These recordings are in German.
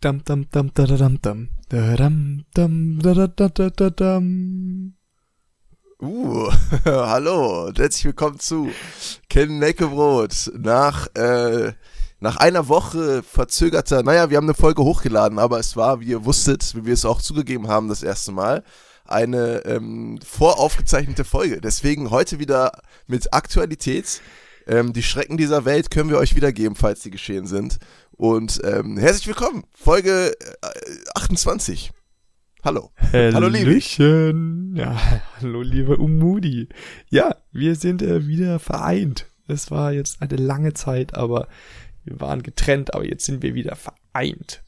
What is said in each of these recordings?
Dam dam dam da da dam dam da dam dam da da da da da dam. Uh, hallo herzlich willkommen zu Ken Neckebrot. Nach, äh, nach einer Woche verzögerter, naja, wir haben eine Folge hochgeladen, aber es war, wie ihr wusstet, wie wir es auch zugegeben haben, das erste Mal, eine ähm, voraufgezeichnete Folge. Deswegen heute wieder mit Aktualität. Ähm, die Schrecken dieser Welt können wir euch wiedergeben, falls die geschehen sind. Und ähm, herzlich willkommen, Folge äh, 28. Hallo. Hallo, liebe. Ja, hallo, liebe Umudi. Ja, wir sind äh, wieder vereint. Es war jetzt eine lange Zeit, aber wir waren getrennt, aber jetzt sind wir wieder vereint.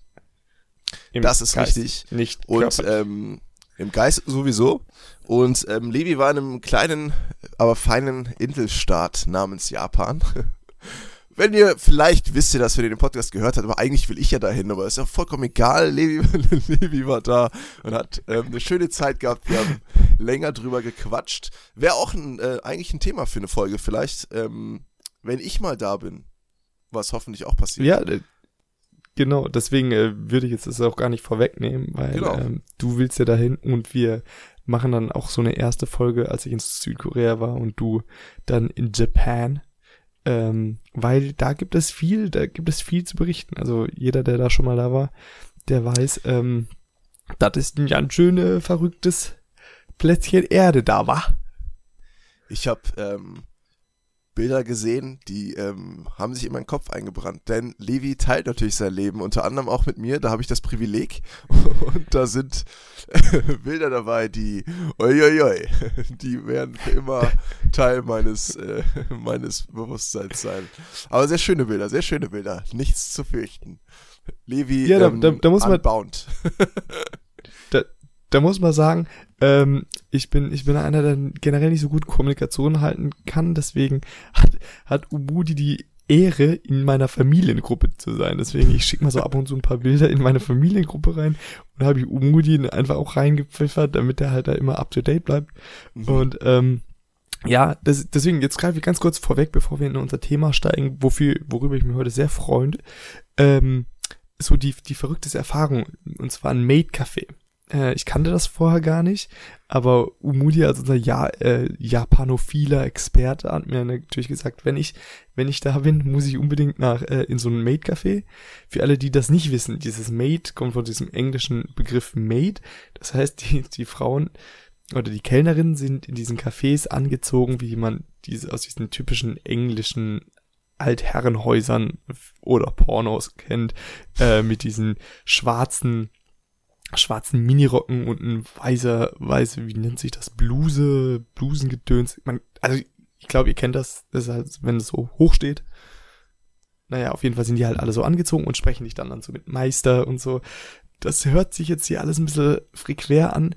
Im das ist Geist, richtig. Nicht Und ähm, im Geist sowieso. Und ähm, Levi war in einem kleinen, aber feinen Inselstaat namens Japan. Wenn ihr vielleicht wisst ihr, dass wir den Podcast gehört habt, aber eigentlich will ich ja dahin, aber ist ja vollkommen egal. Levi, Levi war da und hat ähm, eine schöne Zeit gehabt. Wir haben länger drüber gequatscht. Wäre auch ein, äh, eigentlich ein Thema für eine Folge. Vielleicht, ähm, wenn ich mal da bin, was hoffentlich auch passiert. Ja, genau. Deswegen äh, würde ich jetzt das auch gar nicht vorwegnehmen, weil genau. ähm, du willst ja dahin und wir machen dann auch so eine erste Folge, als ich in Südkorea war und du dann in Japan. Ähm, weil da gibt es viel, da gibt es viel zu berichten. Also jeder, der da schon mal da war, der weiß, ähm, das ist ein ganz schönes, verrücktes Plätzchen Erde da war. Ich habe ähm, Bilder gesehen, die ähm, haben sich in meinen Kopf eingebrannt. Denn Levi teilt natürlich sein Leben, unter anderem auch mit mir. Da habe ich das Privileg. Und da sind Bilder dabei, die, oi, die werden für immer Teil meines, äh, meines Bewusstseins sein. Aber sehr schöne Bilder, sehr schöne Bilder. Nichts zu fürchten. Levi, ja, da, ähm, da, da muss man, unbound. Da, muss man sagen, ähm, ich bin, ich bin einer, der generell nicht so gut Kommunikation halten kann, deswegen hat, hat Ubudi die Ehre, in meiner Familiengruppe zu sein. Deswegen, ich schicke mal so ab und zu ein paar Bilder in meine Familiengruppe rein und habe ich Umudi einfach auch reingepfeffert, damit der halt da immer up to date bleibt. Mhm. Und ähm, ja, das, deswegen, jetzt greife ich ganz kurz vorweg, bevor wir in unser Thema steigen, wofür, worüber ich mich heute sehr freue. Ähm, so die, die verrückteste Erfahrung, und zwar ein Maid-Café. Äh, ich kannte das vorher gar nicht, aber Umudi als unser ja äh, japanophiler Experte hat mir natürlich gesagt, wenn ich wenn ich da bin, muss ich unbedingt nach äh, in so ein Maid-Café. Für alle, die das nicht wissen, dieses Maid kommt von diesem englischen Begriff Maid. Das heißt, die, die Frauen oder die Kellnerinnen sind in diesen Cafés angezogen, wie man diese aus diesen typischen englischen Altherrenhäusern oder Pornos kennt, äh, mit diesen schwarzen schwarzen Minirocken und ein weißer, weiße, wie nennt sich das, Bluse, Blusengedöns. Man, also ich glaube, ihr kennt das, das ist halt, wenn es so hoch steht. Naja, auf jeden Fall sind die halt alle so angezogen und sprechen dich dann dann so mit Meister und so. Das hört sich jetzt hier alles ein bisschen frequer an.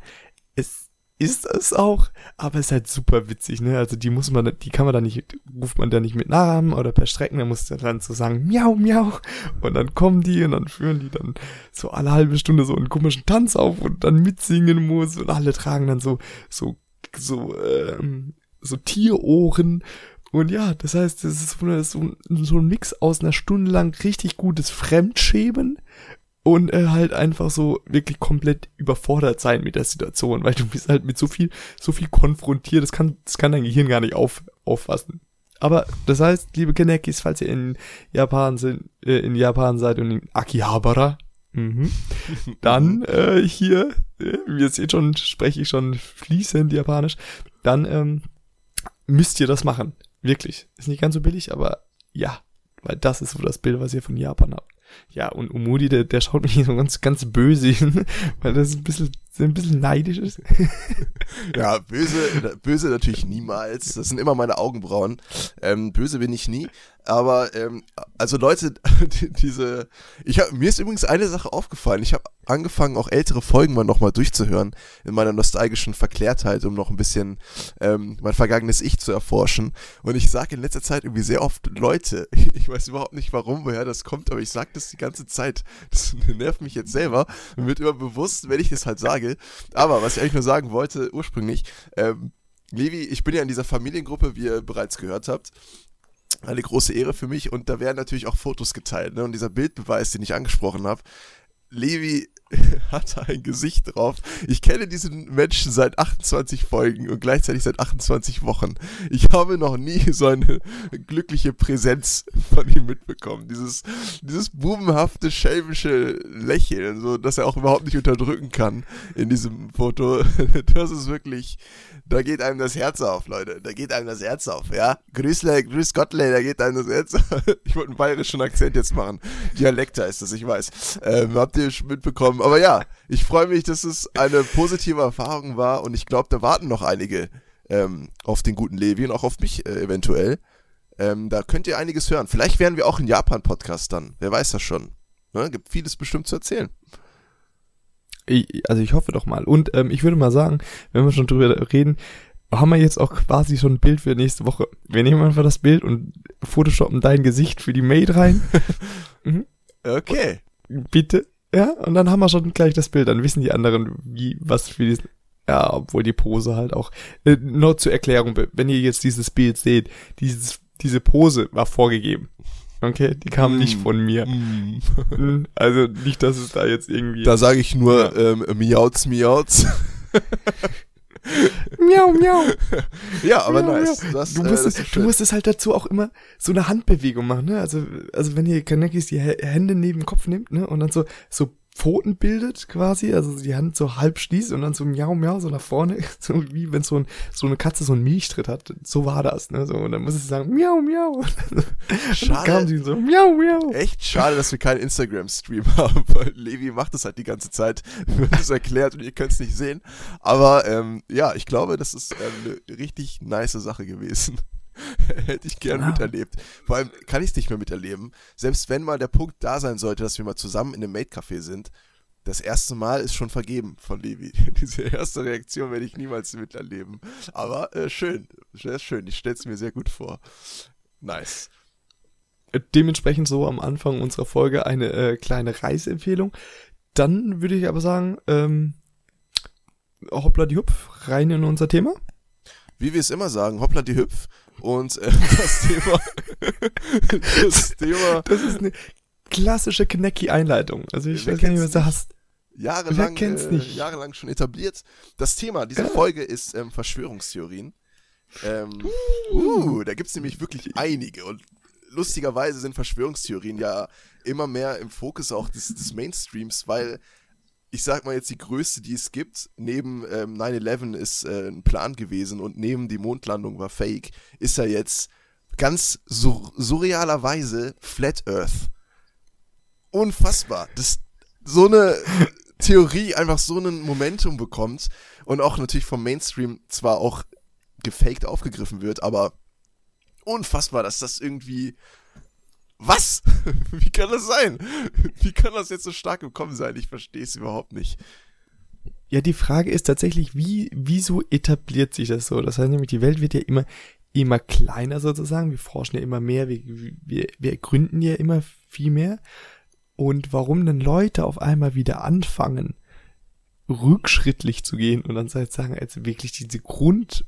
Es ist es auch, aber es ist halt super witzig, ne? Also die muss man, die kann man da nicht, ruft man da nicht mit Namen oder per Strecken, da muss dann so sagen, miau, miau. Und dann kommen die und dann führen die dann so alle halbe Stunde so einen komischen Tanz auf und dann mitsingen muss und alle tragen dann so, so, so, ähm, so Tierohren und ja, das heißt, es ist so, so ein Mix aus einer Stunde lang richtig gutes Fremdschämen und äh, halt einfach so wirklich komplett überfordert sein mit der Situation, weil du bist halt mit so viel, so viel konfrontiert, das kann, das kann dein Gehirn gar nicht auf, auffassen. Aber das heißt, liebe Kanekis, falls ihr in Japan sind, äh, in Japan seid und in Akihabara, mhm, dann äh, hier, äh, wie ihr seht schon, spreche ich schon fließend Japanisch, dann ähm, müsst ihr das machen. Wirklich. Ist nicht ganz so billig, aber ja, weil das ist so das Bild, was ihr von Japan habt. Ja, und Umudi, der, der schaut mich so ganz, ganz böse hin, weil das ein bisschen, ein bisschen neidisch ist. ja, böse, böse natürlich niemals. Das sind immer meine Augenbrauen. Ähm, böse bin ich nie. Aber ähm, also Leute, die, diese, ich hab, mir ist übrigens eine Sache aufgefallen. Ich habe angefangen, auch ältere Folgen mal nochmal durchzuhören in meiner nostalgischen Verklärtheit, um noch ein bisschen ähm, mein vergangenes Ich zu erforschen. Und ich sage in letzter Zeit irgendwie sehr oft Leute. Ich weiß überhaupt nicht, warum, woher das kommt, aber ich sage das die ganze Zeit. Das nervt mich jetzt selber. Mir wird immer bewusst, wenn ich das halt sage. Aber was ich eigentlich nur sagen wollte ursprünglich. Ähm, Levi, ich bin ja in dieser Familiengruppe, wie ihr bereits gehört habt eine große Ehre für mich und da werden natürlich auch Fotos geteilt. Ne? Und dieser Bildbeweis, den ich angesprochen habe, Levi hatte ein Gesicht drauf. Ich kenne diesen Menschen seit 28 Folgen und gleichzeitig seit 28 Wochen. Ich habe noch nie so eine glückliche Präsenz von ihm mitbekommen. Dieses, dieses bubenhafte, schelmische Lächeln, so dass er auch überhaupt nicht unterdrücken kann in diesem Foto. Das ist wirklich, da geht einem das Herz auf, Leute. Da geht einem das Herz auf, ja. Grüßle, grüß Gottle, da geht einem das Herz auf. Ich wollte einen bayerischen Akzent jetzt machen. Dialekter ist das, ich weiß. Ähm, habt ihr schon mitbekommen. Aber ja, ich freue mich, dass es eine positive Erfahrung war und ich glaube, da warten noch einige ähm, auf den guten Levi und auch auf mich äh, eventuell. Ähm, da könnt ihr einiges hören. Vielleicht werden wir auch ein Japan-Podcast dann. Wer weiß das schon. Ne? Gibt vieles bestimmt zu erzählen. Ich, also ich hoffe doch mal. Und ähm, ich würde mal sagen, wenn wir schon drüber reden, haben wir jetzt auch quasi schon ein Bild für nächste Woche. Wir nehmen einfach das Bild und photoshoppen dein Gesicht für die Maid rein. mhm. Okay. Bitte. Ja, und dann haben wir schon gleich das Bild. Dann wissen die anderen, wie, was für diesen, ja, obwohl die Pose halt auch, äh, nur zur Erklärung, wenn ihr jetzt dieses Bild seht, dieses, diese Pose war vorgegeben. Okay, die kam mm. nicht von mir. Mm. Also nicht, dass es da jetzt irgendwie. Da sage ich nur ja. ähm, miauts, miauts. miau, miau. Ja, aber miau, nice. Das, du, musst äh, es, du musst es halt dazu auch immer so eine Handbewegung machen, ne? Also, also wenn ihr Kanekis die Hände neben den Kopf nimmt, ne? Und dann so, so Pfoten bildet quasi, also die Hand so halb schließt und dann so miau miau so nach vorne, so wie wenn so, ein, so eine Katze so einen Milchtritt hat. So war das, ne? So, und dann muss es sagen, miau miau. Schade. dann kam sie so, miau miau. Echt schade, dass wir keinen Instagram-Stream haben, weil Levi macht das halt die ganze Zeit, wird es erklärt und ihr könnt es nicht sehen. Aber ähm, ja, ich glaube, das ist ähm, eine richtig nice Sache gewesen. Hätte ich gern wow. miterlebt. Vor allem kann ich es nicht mehr miterleben. Selbst wenn mal der Punkt da sein sollte, dass wir mal zusammen in einem Mate-Café sind, das erste Mal ist schon vergeben von Levi. Diese erste Reaktion werde ich niemals miterleben. Aber äh, schön, sehr schön. Ich stelle es mir sehr gut vor. Nice. Dementsprechend so am Anfang unserer Folge eine äh, kleine Reiseempfehlung. Dann würde ich aber sagen, ähm, hoppla die Hupf, rein in unser Thema. Wie wir es immer sagen, hoppla die Hüpf. Und äh, das Thema. das Thema. Das ist eine klassische Knecki-Einleitung. Also ich weiß gar nicht, was du hast. Jahrelang, äh, jahrelang schon etabliert. Das Thema dieser Folge ist ähm, Verschwörungstheorien. Ähm, uh, da gibt's nämlich wirklich einige. Und lustigerweise sind Verschwörungstheorien ja immer mehr im Fokus auch des, des Mainstreams, weil ich sag mal jetzt die größte, die es gibt, neben ähm, 9-11 ist äh, ein Plan gewesen und neben die Mondlandung war fake, ist ja jetzt ganz sur surrealerweise Flat Earth. Unfassbar. dass so eine Theorie einfach so ein Momentum bekommt und auch natürlich vom Mainstream zwar auch gefaked aufgegriffen wird, aber unfassbar, dass das irgendwie was? Wie kann das sein? Wie kann das jetzt so stark im Kommen sein? Ich verstehe es überhaupt nicht. Ja, die Frage ist tatsächlich, wie, wieso etabliert sich das so? Das heißt nämlich, die Welt wird ja immer, immer kleiner sozusagen. Wir forschen ja immer mehr, wir, wir, wir ergründen ja immer viel mehr. Und warum denn Leute auf einmal wieder anfangen, rückschrittlich zu gehen und dann sagen, also wirklich diese Grund,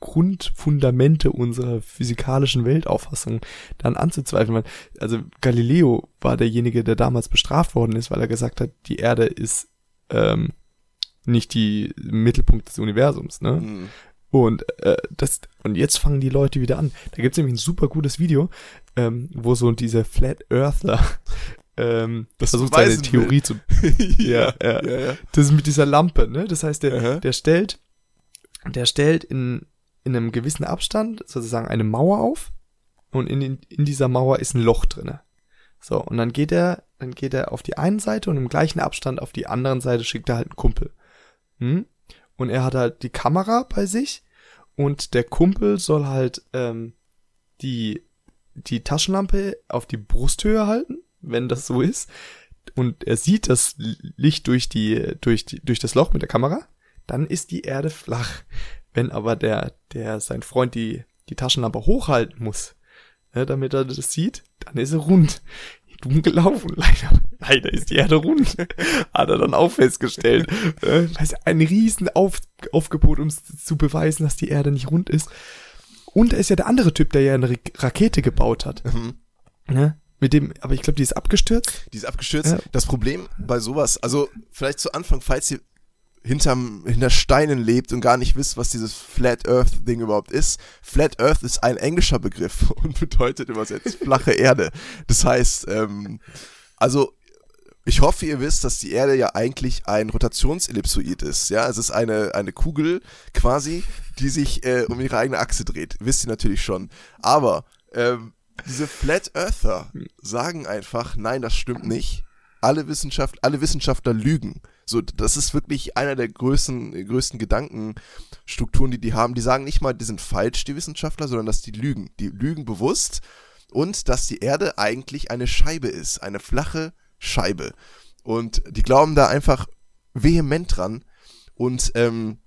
Grundfundamente unserer physikalischen Weltauffassung dann anzuzweifeln. Also Galileo war derjenige, der damals bestraft worden ist, weil er gesagt hat, die Erde ist ähm, nicht die Mittelpunkt des Universums. Ne? Mhm. Und äh, das und jetzt fangen die Leute wieder an. Da gibt's nämlich ein super gutes Video, ähm, wo so dieser Flat Earthler ähm, das versucht seine Theorie will. zu. ja, ja, ja, ja, Das ist mit dieser Lampe, ne? Das heißt, der, der stellt, der stellt in in einem gewissen Abstand sozusagen eine Mauer auf und in, in dieser Mauer ist ein Loch drinne. So, und dann geht er, dann geht er auf die einen Seite und im gleichen Abstand auf die anderen Seite schickt er halt einen Kumpel. Hm? Und er hat halt die Kamera bei sich und der Kumpel soll halt ähm, die, die Taschenlampe auf die Brusthöhe halten, wenn das so ist. Und er sieht das Licht durch die, durch die, durch das Loch mit der Kamera. Dann ist die Erde flach. Wenn aber der, der sein Freund die, die Taschenlampe hochhalten muss, ne, damit er das sieht, dann ist er rund. Dumm gelaufen, leider. Leider ist die Erde rund. Hat er dann auch festgestellt. äh, das ist ein riesen Auf, Aufgebot, um zu beweisen, dass die Erde nicht rund ist. Und er ist ja der andere Typ, der ja eine Rakete gebaut hat. Mhm. Ne? Mit dem, aber ich glaube, die ist abgestürzt. Die ist abgestürzt. Ja. Das Problem bei sowas, also vielleicht zu Anfang, falls ihr hinterm, hinter Steinen lebt und gar nicht wisst, was dieses Flat Earth Ding überhaupt ist. Flat Earth ist ein englischer Begriff und bedeutet übersetzt flache Erde. Das heißt, ähm, also ich hoffe, ihr wisst, dass die Erde ja eigentlich ein Rotationsellipsoid ist. Ja, es ist eine, eine Kugel quasi, die sich äh, um ihre eigene Achse dreht. Wisst ihr natürlich schon. Aber ähm, diese Flat Earther sagen einfach, nein, das stimmt nicht. Alle, Wissenschaft, alle Wissenschaftler lügen. So, das ist wirklich einer der größten, größten Gedankenstrukturen, die die haben. Die sagen nicht mal, die sind falsch, die Wissenschaftler, sondern dass die lügen. Die lügen bewusst und dass die Erde eigentlich eine Scheibe ist, eine flache Scheibe. Und die glauben da einfach vehement dran. Und ähm,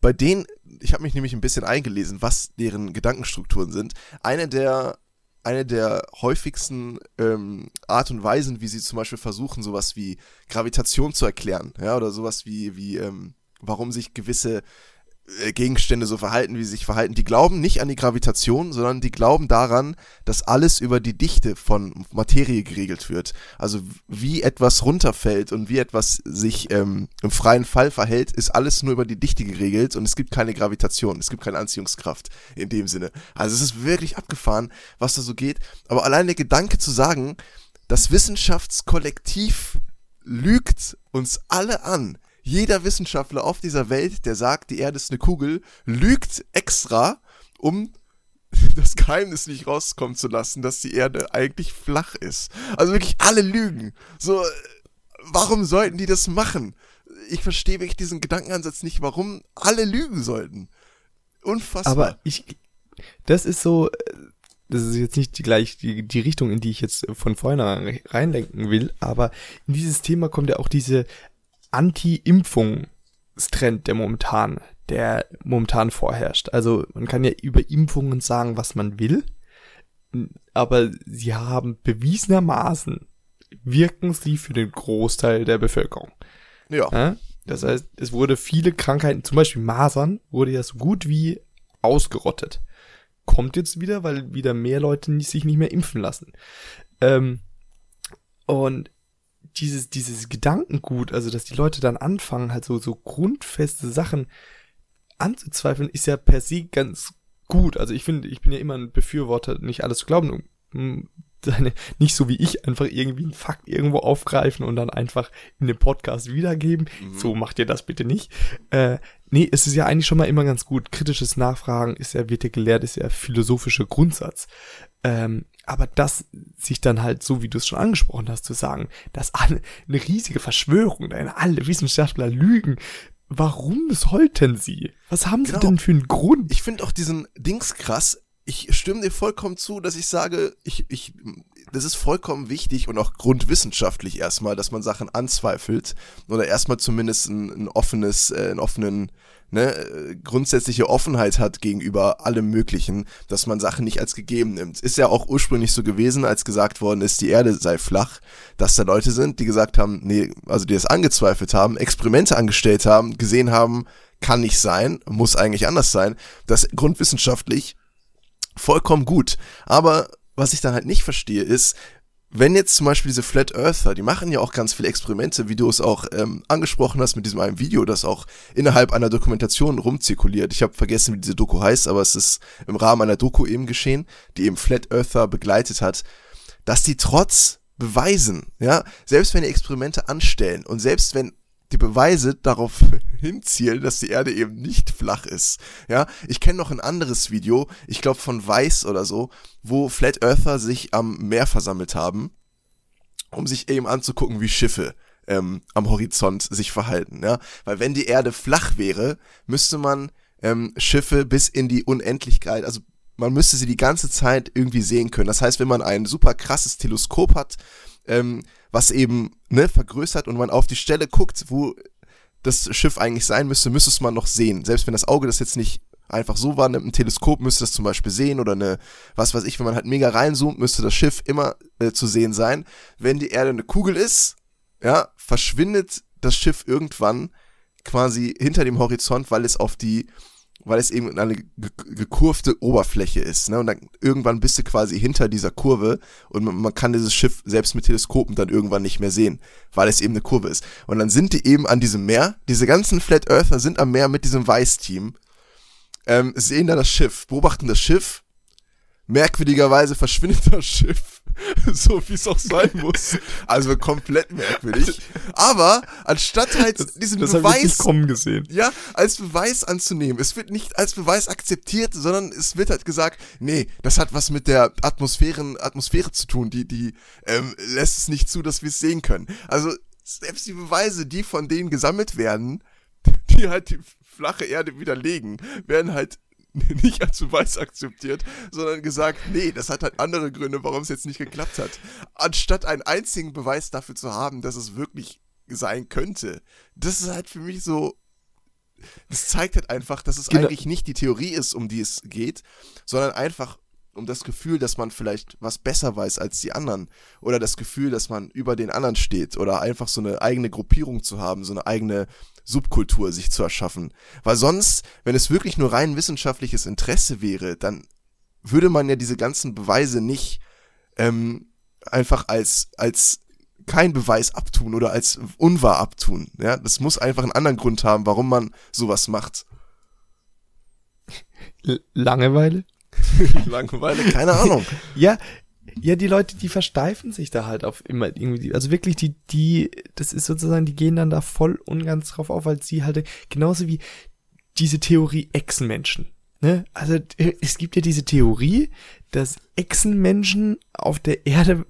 bei denen, ich habe mich nämlich ein bisschen eingelesen, was deren Gedankenstrukturen sind. Eine der eine der häufigsten ähm, Art und Weisen, wie sie zum Beispiel versuchen, sowas wie Gravitation zu erklären, ja, oder sowas wie, wie ähm, warum sich gewisse Gegenstände so verhalten, wie sie sich verhalten. Die glauben nicht an die Gravitation, sondern die glauben daran, dass alles über die Dichte von Materie geregelt wird. Also wie etwas runterfällt und wie etwas sich ähm, im freien Fall verhält, ist alles nur über die Dichte geregelt und es gibt keine Gravitation, es gibt keine Anziehungskraft in dem Sinne. Also es ist wirklich abgefahren, was da so geht. Aber allein der Gedanke zu sagen, das Wissenschaftskollektiv lügt uns alle an, jeder Wissenschaftler auf dieser Welt, der sagt, die Erde ist eine Kugel, lügt extra, um das Geheimnis nicht rauskommen zu lassen, dass die Erde eigentlich flach ist. Also wirklich alle lügen. So, warum sollten die das machen? Ich verstehe wirklich diesen Gedankenansatz nicht, warum alle lügen sollten. Unfassbar. Aber ich, das ist so, das ist jetzt nicht die gleich die, die Richtung, in die ich jetzt von vornherein reinlenken will, aber in dieses Thema kommt ja auch diese Anti-Impfungstrend, der momentan, der momentan vorherrscht. Also man kann ja über Impfungen sagen, was man will, aber sie haben bewiesenermaßen wirken sie für den Großteil der Bevölkerung. ja. Ja? Das heißt, es wurde viele Krankheiten, zum Beispiel Masern, wurde ja so gut wie ausgerottet. Kommt jetzt wieder, weil wieder mehr Leute sich nicht mehr impfen lassen. Ähm, und dieses, dieses Gedankengut, also dass die Leute dann anfangen, halt so, so grundfeste Sachen anzuzweifeln, ist ja per se ganz gut. Also ich finde, ich bin ja immer ein Befürworter, nicht alles zu glauben. Seine, nicht so wie ich, einfach irgendwie einen Fakt irgendwo aufgreifen und dann einfach in dem Podcast wiedergeben. Mhm. So macht ihr das bitte nicht. Äh, nee, es ist ja eigentlich schon mal immer ganz gut. Kritisches Nachfragen ist ja, wird ja gelehrt, ist ja philosophischer Grundsatz. Ähm, aber das sich dann halt, so wie du es schon angesprochen hast, zu sagen, dass alle eine riesige Verschwörung, alle Wissenschaftler lügen. Warum sollten sie? Was haben Genau. sie denn für einen Grund? Ich finde auch diesen Dings krass. Ich stimme dir vollkommen zu, dass ich sage, ich, ich, das ist vollkommen wichtig und auch grundwissenschaftlich erstmal, dass man Sachen anzweifelt oder erstmal zumindest ein, ein offenes, äh, einen offenen, ne, grundsätzliche Offenheit hat gegenüber allem Möglichen, dass man Sachen nicht als gegeben nimmt. Ist ja auch ursprünglich so gewesen, als gesagt worden ist, die Erde sei flach, dass da Leute sind, die gesagt haben, nee, also die das angezweifelt haben, Experimente angestellt haben, gesehen haben, kann nicht sein, muss eigentlich anders sein. Das grundwissenschaftlich vollkommen gut. Aber was ich dann halt nicht verstehe, ist, wenn jetzt zum Beispiel diese Flat Earther, die machen ja auch ganz viele Experimente, wie du es auch ähm, angesprochen hast mit diesem einen Video, das auch innerhalb einer Dokumentation rumzirkuliert. Ich habe vergessen, wie diese Doku heißt, aber es ist im Rahmen einer Doku eben geschehen, die eben Flat Earther begleitet hat, dass die trotz Beweisen, ja, selbst wenn die Experimente anstellen und selbst wenn die Beweise darauf hinzielen, dass die Erde eben nicht flach ist. Ja, ich kenne noch ein anderes Video, ich glaube von Weiß oder so, wo Flat Earther sich am Meer versammelt haben, um sich eben anzugucken, wie Schiffe ähm, am Horizont sich verhalten. Ja, weil wenn die Erde flach wäre, müsste man ähm, Schiffe bis in die Unendlichkeit, also man müsste sie die ganze Zeit irgendwie sehen können. Das heißt, wenn man ein super krasses Teleskop hat, ähm, was eben ne, vergrößert und man auf die Stelle guckt, wo das Schiff eigentlich sein müsste, müsste es man noch sehen. Selbst wenn das Auge das jetzt nicht einfach so wahrnimmt, ein Teleskop müsste das zum Beispiel sehen oder eine, was weiß ich, wenn man halt mega reinzoomt, müsste das Schiff immer äh, zu sehen sein. Wenn die Erde eine Kugel ist, ja, verschwindet das Schiff irgendwann quasi hinter dem Horizont, weil es auf die weil es eben eine gekurvte Oberfläche ist. Ne? Und dann irgendwann bist du quasi hinter dieser Kurve und man, man, kann dieses Schiff selbst mit Teleskopen dann irgendwann nicht mehr sehen, weil es eben eine Kurve ist. Und dann sind die eben an diesem Meer, diese ganzen Flat Earther sind am Meer mit diesem Weiß-Team, ähm, sehen da das Schiff, beobachten das Schiff, merkwürdigerweise verschwindet das Schiff so wie es auch sein muss. Also komplett merkwürdig. Aber anstatt halt das, diesen das Beweis kommen gesehen. Ja, als Beweis anzunehmen. Es wird nicht als Beweis akzeptiert, sondern es wird halt gesagt, nee, das hat was mit der Atmosphären, Atmosphäre zu tun. Die, die ähm, lässt es nicht zu, dass wir es sehen können. Also selbst die Beweise, die von denen gesammelt werden, die halt die flache Erde widerlegen, werden halt nicht als Beweis akzeptiert, sondern gesagt, nee, das hat halt andere Gründe, warum es jetzt nicht geklappt hat. Anstatt einen einzigen Beweis dafür zu haben, dass es wirklich sein könnte. Das ist halt für mich so. Das zeigt halt einfach, dass es genau. eigentlich nicht die Theorie ist, um die es geht, sondern einfach um das Gefühl, dass man vielleicht was besser weiß als die anderen oder das Gefühl, dass man über den anderen steht oder einfach so eine eigene Gruppierung zu haben, so eine eigene Subkultur sich zu erschaffen. Weil sonst, wenn es wirklich nur rein wissenschaftliches Interesse wäre, dann würde man ja diese ganzen Beweise nicht ähm, einfach als, als kein Beweis abtun oder als unwahr abtun. Ja, das muss einfach einen anderen Grund haben, warum man sowas macht. Langeweile? Langeweile, keine Ahnung. ja, ja, die Leute, die versteifen sich da halt auf immer irgendwie, also wirklich die, die, das ist sozusagen, die gehen dann da voll und ganz drauf auf, weil sie halt, genauso wie diese Theorie Echsenmenschen. Ne? Also es gibt ja diese Theorie, dass Echsenmenschen auf der Erde,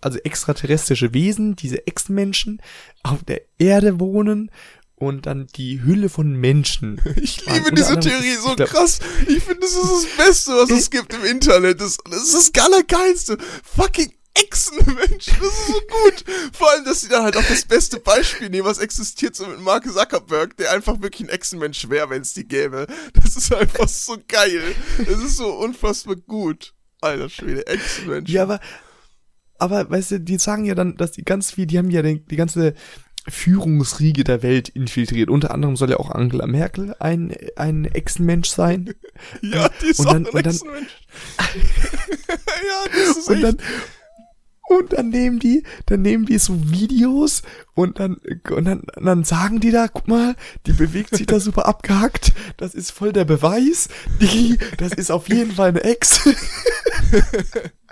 also extraterrestrische Wesen, diese Echsenmenschen auf der Erde wohnen und dann die Hülle von Menschen. Ich liebe diese Theorie so glaub, krass. Ich finde, das ist das Beste, was es gibt im Internet. Das, das ist das Allergeilste. Fucking Echsenmenschen, das ist so gut. Vor allem, dass sie dann halt auch das beste Beispiel nehmen, was existiert, so mit Mark Zuckerberg, der einfach wirklich ein Echsenmensch wäre, wenn es die gäbe. Das ist einfach so geil. Das ist so unfassbar gut. Alter Schwede, Echsenmensch. Ja, aber, aber, weißt du, die sagen ja dann, dass die ganz viel, die haben ja den, die ganze Führungsriege der Welt infiltriert. Unter anderem soll ja auch Angela Merkel ein, ein Echsenmensch sein. ja, die ist und dann, auch ein Echsenmensch. ja, das ist und echt. Dann, und dann nehmen die, dann nehmen die so Videos und dann, und dann, dann sagen die da, guck mal, die bewegt sich da super abgehackt. Das ist voll der Beweis. Die, das ist auf jeden Fall eine Ex.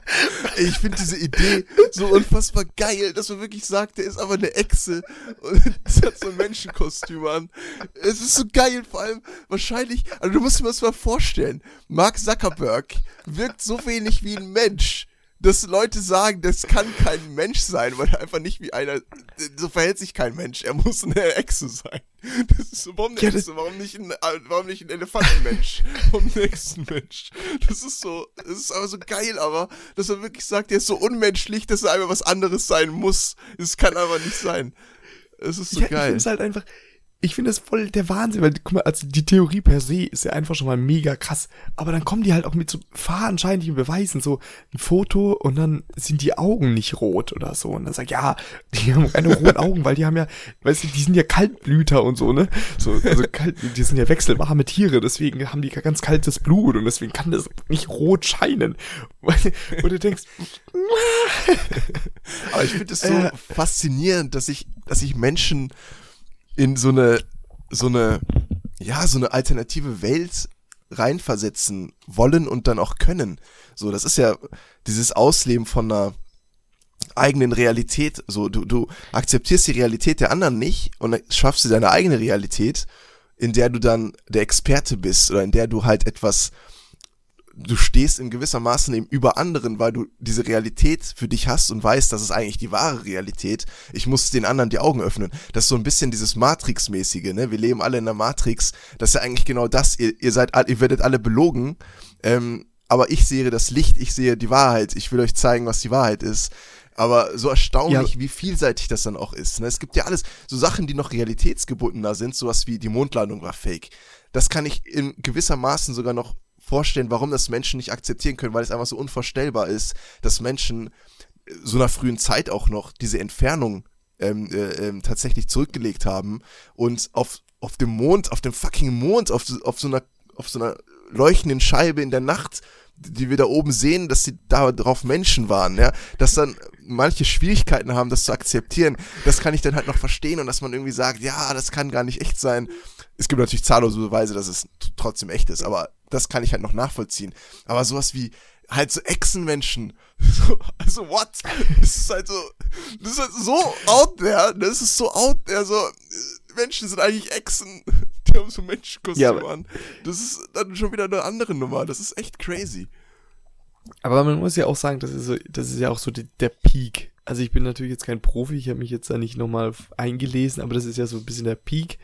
Ich finde diese Idee so unfassbar geil, dass man wirklich sagt, der ist aber eine Echse und hat so ein Menschenkostüm an. Es ist so geil, vor allem wahrscheinlich, also du musst dir das mal vorstellen, Mark Zuckerberg wirkt so wenig wie ein Mensch dass Leute sagen, das kann kein Mensch sein, weil er einfach nicht wie einer, so verhält sich kein Mensch, er muss eine Echse sein. Das ist so, warum eine ja, Echse, warum nicht ein, warum nicht ein Elefantenmensch, warum ein Echsenmensch? Das ist so, das ist aber so geil, aber, dass er wirklich sagt, er ist so unmenschlich, dass er einfach was anderes sein muss. Es kann aber nicht sein. Es ist so ja, geil. Ich halt einfach, ich finde das voll der Wahnsinn, weil, guck mal, also die Theorie per se ist ja einfach schon mal mega krass. Aber dann kommen die halt auch mit so fahrenscheinigen Beweisen, so ein Foto und dann sind die Augen nicht rot oder so. Und dann sag ich, ja, die haben keine roten Augen, weil die haben ja, weißt du, die sind ja Kaltblüter und so, ne? So, also kalt, die sind ja wechselwarme Tiere, deswegen haben die ganz kaltes Blut und deswegen kann das nicht rot scheinen. Und du denkst, aber ich finde es so äh, faszinierend, dass ich, dass ich Menschen in so eine, so eine, ja, so eine alternative Welt reinversetzen wollen und dann auch können. So, das ist ja dieses Ausleben von einer eigenen Realität. So, du, du akzeptierst die Realität der anderen nicht und schaffst du deine eigene Realität, in der du dann der Experte bist oder in der du halt etwas du stehst in gewisser Maßen eben über anderen, weil du diese Realität für dich hast und weißt, das ist eigentlich die wahre Realität. Ich muss den anderen die Augen öffnen. Das ist so ein bisschen dieses Matrix-mäßige, ne? Wir leben alle in der Matrix. Das ist ja eigentlich genau das. Ihr, ihr seid, ihr werdet alle belogen. Ähm, aber ich sehe das Licht, ich sehe die Wahrheit. Ich will euch zeigen, was die Wahrheit ist. Aber so erstaunlich, ja. wie vielseitig das dann auch ist. Ne? Es gibt ja alles, so Sachen, die noch realitätsgebundener sind, sowas wie die Mondlandung war fake. Das kann ich in gewisser Maßen sogar noch vorstellen, warum das Menschen nicht akzeptieren können, weil es einfach so unvorstellbar ist, dass Menschen äh, so einer frühen Zeit auch noch diese Entfernung ähm, äh, äh, tatsächlich zurückgelegt haben und auf, auf dem Mond, auf dem fucking Mond, auf, auf so einer auf so einer leuchtenden Scheibe in der Nacht, die wir da oben sehen, dass sie da drauf Menschen waren, ja, dass dann manche Schwierigkeiten haben, das zu akzeptieren, das kann ich dann halt noch verstehen und dass man irgendwie sagt, ja, das kann gar nicht echt sein. Es gibt natürlich zahllose Beweise, dass es trotzdem echt ist, aber das kann ich halt noch nachvollziehen. Aber sowas wie halt so Echsenmenschen, so, also what? Das ist halt so, das ist halt so out there, das ist so out there, so Menschen sind eigentlich Echsen, die haben so Menschenkostüme ja, an. Das ist dann schon wieder eine andere Nummer, das ist echt crazy. Aber man muss ja auch sagen, das ist, so, das ist ja auch so die, der Peak. Also ich bin natürlich jetzt kein Profi, ich habe mich jetzt da nicht nochmal eingelesen, aber das ist ja so ein bisschen der Peak.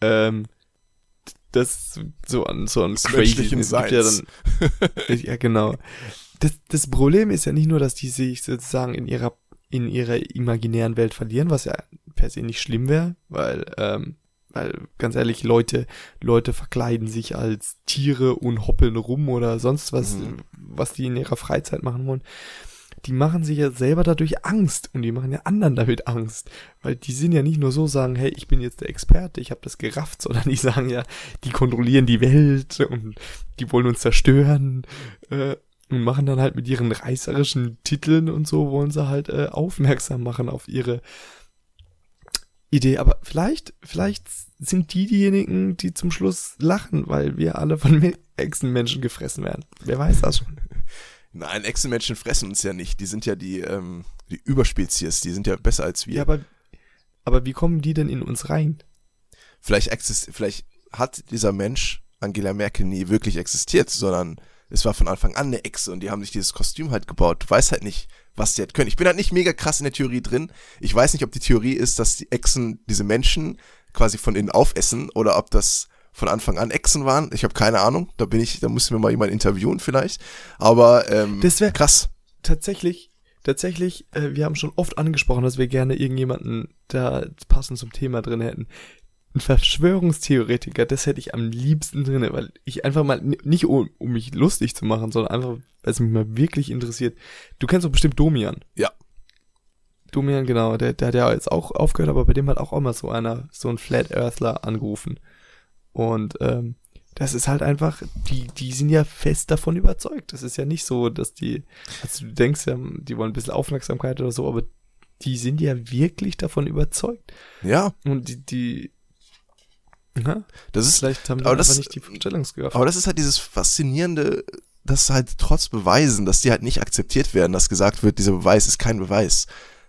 Ähm, das so an so an crazy Seins. Ja, dann, ja, genau. Das, das Problem ist ja nicht nur, dass die sich sozusagen in ihrer in ihrer imaginären Welt verlieren, was ja per se nicht schlimm wäre, weil ähm, weil ganz ehrlich Leute Leute verkleiden sich als Tiere und hoppeln rum oder sonst was mhm. was die in ihrer Freizeit machen wollen die machen sich ja selber dadurch Angst und die machen ja anderen damit Angst, weil die sind ja nicht nur so sagen, hey, ich bin jetzt der Experte, ich habe das gerafft, sondern die sagen ja, die kontrollieren die Welt und die wollen uns zerstören äh, und machen dann halt mit ihren reißerischen Titeln und so wollen sie halt äh, aufmerksam machen auf ihre Idee, aber vielleicht, vielleicht sind die diejenigen, die zum Schluss lachen, weil wir alle von Echsenmenschen gefressen werden. Wer weiß das schon. Nein, Echsenmenschen fressen uns ja nicht. Die sind ja die, ähm, die Überspezies, die sind ja besser als wir. Ja, aber, aber wie kommen die denn in uns rein? Vielleicht, exist vielleicht hat dieser Mensch Angela Merkel nie wirklich existiert, sondern es war von Anfang an eine Echse und die haben sich dieses Kostüm halt gebaut. Du weißt halt nicht, was die halt können. Ich bin halt nicht mega krass in der Theorie drin. Ich weiß nicht, ob die Theorie ist, dass die Echsen diese Menschen quasi von innen aufessen oder ob das von Anfang an Echsen waren. Ich habe keine Ahnung. Da bin ich, da müssen wir mal jemanden interviewen vielleicht. Aber ähm, das wäre krass. Tatsächlich, tatsächlich, äh, wir haben schon oft angesprochen, dass wir gerne irgendjemanden da passend zum Thema drin hätten. Ein Verschwörungstheoretiker, das hätte ich am liebsten drin, weil ich einfach mal, nicht um, um mich lustig zu machen, sondern einfach, weil es mich mal wirklich interessiert. Du kennst doch bestimmt Domian. Ja. Domian, genau, der, der hat ja jetzt auch aufgehört, aber bei dem hat auch immer so einer, so ein Flat Earthler angerufen. Und ähm, das ist halt einfach, die, die sind ja fest davon überzeugt. Das ist ja nicht so, dass die, also du denkst ja, die wollen ein bisschen Aufmerksamkeit oder so, aber die sind ja wirklich davon überzeugt. Ja. Und die, die, ja, das ist, vielleicht haben die aber das, nicht die Vorstellungskraft. Aber das ist halt dieses faszinierende, dass halt trotz Beweisen, dass die halt nicht akzeptiert werden, dass gesagt wird, dieser Beweis ist kein Beweis.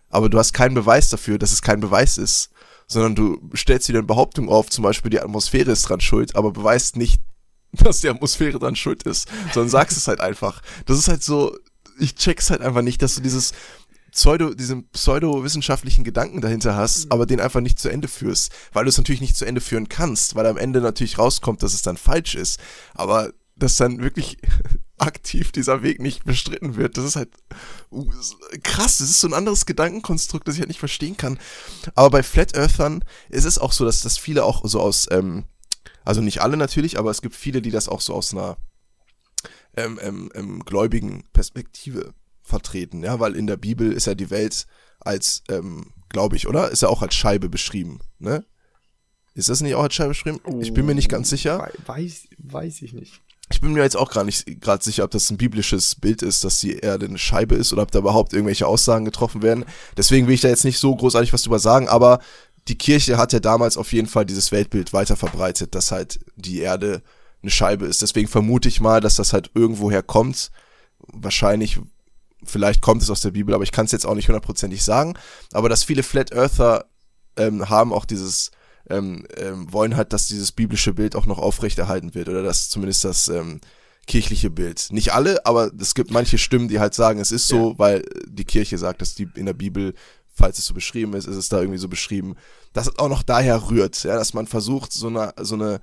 Aber du hast keinen Beweis dafür, dass es kein Beweis ist sondern du stellst dir eine Behauptung auf, zum Beispiel die Atmosphäre ist dran schuld, aber beweist nicht, dass die Atmosphäre dran schuld ist, sondern sagst es halt einfach. Das ist halt so, ich check's halt einfach nicht, dass du dieses Pseudo, diesen pseudowissenschaftlichen Gedanken dahinter hast, mhm. aber den einfach nicht zu Ende führst, weil du es natürlich nicht zu Ende führen kannst, weil am Ende natürlich rauskommt, dass es dann falsch ist, aber dass dann wirklich aktiv dieser Weg nicht bestritten wird. Das ist halt uh, krass. Das ist so ein anderes Gedankenkonstrukt, das ich halt nicht verstehen kann. Aber bei Flat Earthern ist es auch so, dass das viele auch so aus, ähm, also nicht alle natürlich, aber es gibt viele, die das auch so aus einer ähm, ähm, ähm, gläubigen Perspektive vertreten. Ja, weil in der Bibel ist ja die Welt als, ähm, glaube ich, oder? Ist ja auch als Scheibe beschrieben. Ne? Ist das nicht auch als Scheibe beschrieben? Ich bin mir nicht ganz sicher. Weiß, weiß ich nicht. Ich bin mir jetzt auch gar nicht gerade sicher, ob das ein biblisches Bild ist, dass die Erde eine Scheibe ist oder ob da überhaupt irgendwelche Aussagen getroffen werden. Deswegen will ich da jetzt nicht so großartig was drüber sagen, aber die Kirche hat ja damals auf jeden Fall dieses Weltbild weiter verbreitet, dass halt die Erde eine Scheibe ist. Deswegen vermute ich mal, dass das halt irgendwoher kommt. Wahrscheinlich, vielleicht kommt es aus der Bibel, aber ich kann es jetzt auch nicht hundertprozentig sagen. Aber dass viele Flat Earther ähm, haben auch dieses ähm, ähm, wollen halt, dass dieses biblische Bild auch noch aufrechterhalten wird oder dass zumindest das ähm, kirchliche Bild. Nicht alle, aber es gibt manche Stimmen, die halt sagen, es ist so, ja. weil die Kirche sagt, dass die in der Bibel, falls es so beschrieben ist, ist es da irgendwie so beschrieben, dass es auch noch daher rührt, ja, dass man versucht, so eine, so eine,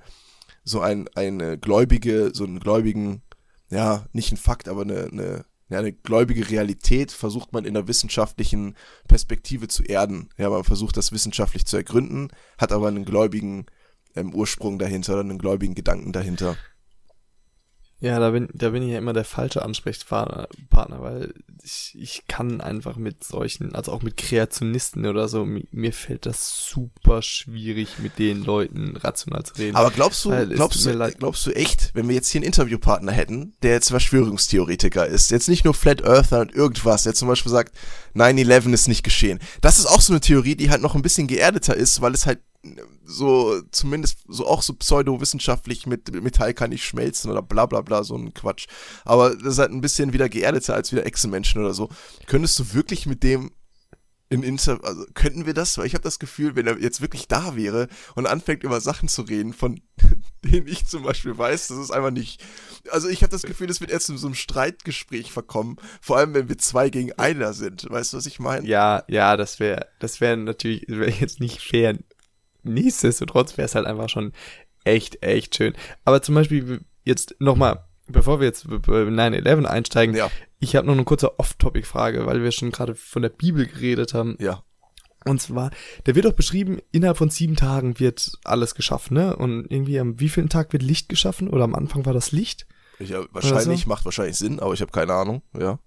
so ein, eine gläubige, so einen gläubigen, ja, nicht ein Fakt, aber eine, eine ja, eine gläubige Realität versucht man in der wissenschaftlichen Perspektive zu erden. Ja, man versucht das wissenschaftlich zu ergründen, hat aber einen gläubigen ähm, Ursprung dahinter oder einen gläubigen Gedanken dahinter. Ja, da bin, da bin ich ja immer der falsche Ansprechpartner, Partner, weil ich, ich kann einfach mit solchen, also auch mit Kreationisten oder so, mir, mir fällt das super schwierig, mit den Leuten rational zu reden. Aber glaubst du, glaubst du, glaubst du echt, wenn wir jetzt hier einen Interviewpartner hätten, der jetzt Verschwörungstheoretiker ist, jetzt nicht nur Flat Earther und irgendwas, der zum Beispiel sagt, 9-11 ist nicht geschehen. Das ist auch so eine Theorie, die halt noch ein bisschen geerdeter ist, weil es halt so zumindest so auch so pseudowissenschaftlich mit Metall kann nicht schmelzen oder bla bla bla, so ein Quatsch. Aber das ist halt ein bisschen wieder geerdeter als wieder Echsenmenschen oder so. Könntest du wirklich mit dem in Inter, also könnten wir das? Weil ich habe das Gefühl, wenn er jetzt wirklich da wäre und anfängt über Sachen zu reden, von denen ich zum Beispiel weiß, das ist einfach nicht. Also ich habe das Gefühl, das wird erst zu so einem Streitgespräch verkommen, vor allem wenn wir zwei gegen einer sind. Weißt du, was ich meine? Ja, ja, das wäre, das wäre natürlich, wäre jetzt nicht fair. Nichtsdestotrotz wäre es halt einfach schon echt, echt schön. Aber zum Beispiel jetzt nochmal, bevor wir jetzt bei 9-11 einsteigen, Ja, ich habe noch eine kurze Off-Topic-Frage, weil wir schon gerade von der Bibel geredet haben. ja. Und zwar, da wird doch beschrieben, innerhalb von sieben Tagen wird alles geschaffen, ne? Und irgendwie am wievielten Tag wird Licht geschaffen? Oder am Anfang war das Licht? Ich, ja wahrscheinlich, so? macht wahrscheinlich Sinn, aber ich habe keine Ahnung, ja.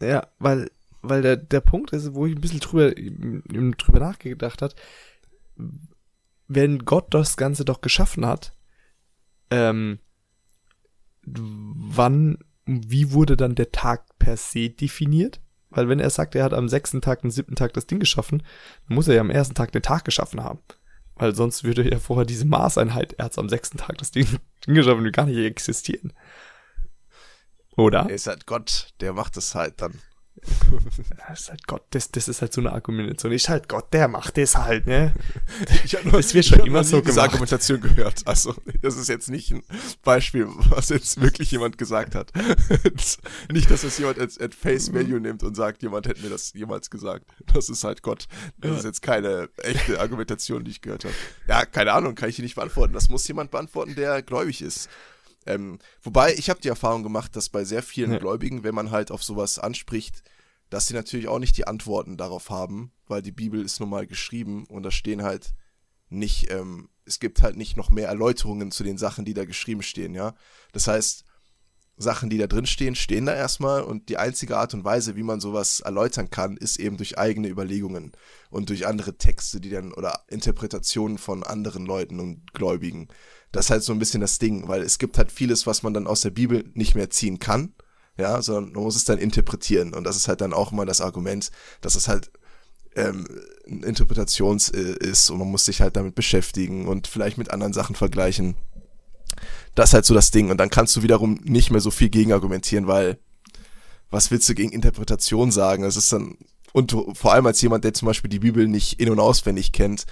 Ja, weil, weil der, der Punkt ist, wo ich ein bisschen drüber, drüber nachgedacht hat, wenn Gott das Ganze doch geschaffen hat, ähm, wann, wie wurde dann der Tag per se definiert? Weil wenn er sagt, er hat am sechsten Tag, den siebten Tag das Ding geschaffen, dann muss er ja am ersten Tag den Tag geschaffen haben. Weil sonst würde ja vorher diese Maßeinheit, er hat am sechsten Tag das Ding, Ding geschaffen, und gar nicht existieren. Oder? Er ist halt Gott, der macht es halt dann. Das ist halt Gott, das, das ist halt so eine Argumentation. Ist halt Gott, der macht das halt, ne? Ich habe Das wird schon immer so diese. Argumentation gehört. Also, das ist jetzt nicht ein Beispiel, was jetzt wirklich jemand gesagt hat. nicht, dass das jemand als at face value nimmt und sagt, jemand hätte mir das jemals gesagt. Das ist halt Gott. Das ist jetzt keine echte Argumentation, die ich gehört habe. Ja, keine Ahnung, kann ich dir nicht beantworten. Das muss jemand beantworten, der gläubig ist. Ähm, wobei, ich habe die Erfahrung gemacht, dass bei sehr vielen Ja. Gläubigen, wenn man halt auf sowas anspricht, dass sie natürlich auch nicht die Antworten darauf haben, weil die Bibel ist nun mal geschrieben und da stehen halt nicht, ähm, es gibt halt nicht noch mehr Erläuterungen zu den Sachen, die da geschrieben stehen, ja. Das heißt, Sachen, die da drin stehen, stehen da erstmal und die einzige Art und Weise, wie man sowas erläutern kann, ist eben durch eigene Überlegungen und durch andere Texte, die dann oder Interpretationen von anderen Leuten und Gläubigen. Das ist halt so ein bisschen das Ding, weil es gibt halt vieles, was man dann aus der Bibel nicht mehr ziehen kann, ja, sondern man muss es dann interpretieren und das ist halt dann auch immer das Argument, dass es halt ähm, Interpretations äh, ist und man muss sich halt damit beschäftigen und vielleicht mit anderen Sachen vergleichen. Das ist halt so das Ding und dann kannst du wiederum nicht mehr so viel gegen argumentieren, weil was willst du gegen Interpretation sagen? Es ist dann und vor allem als jemand, der zum Beispiel die Bibel nicht in- und auswendig kennt,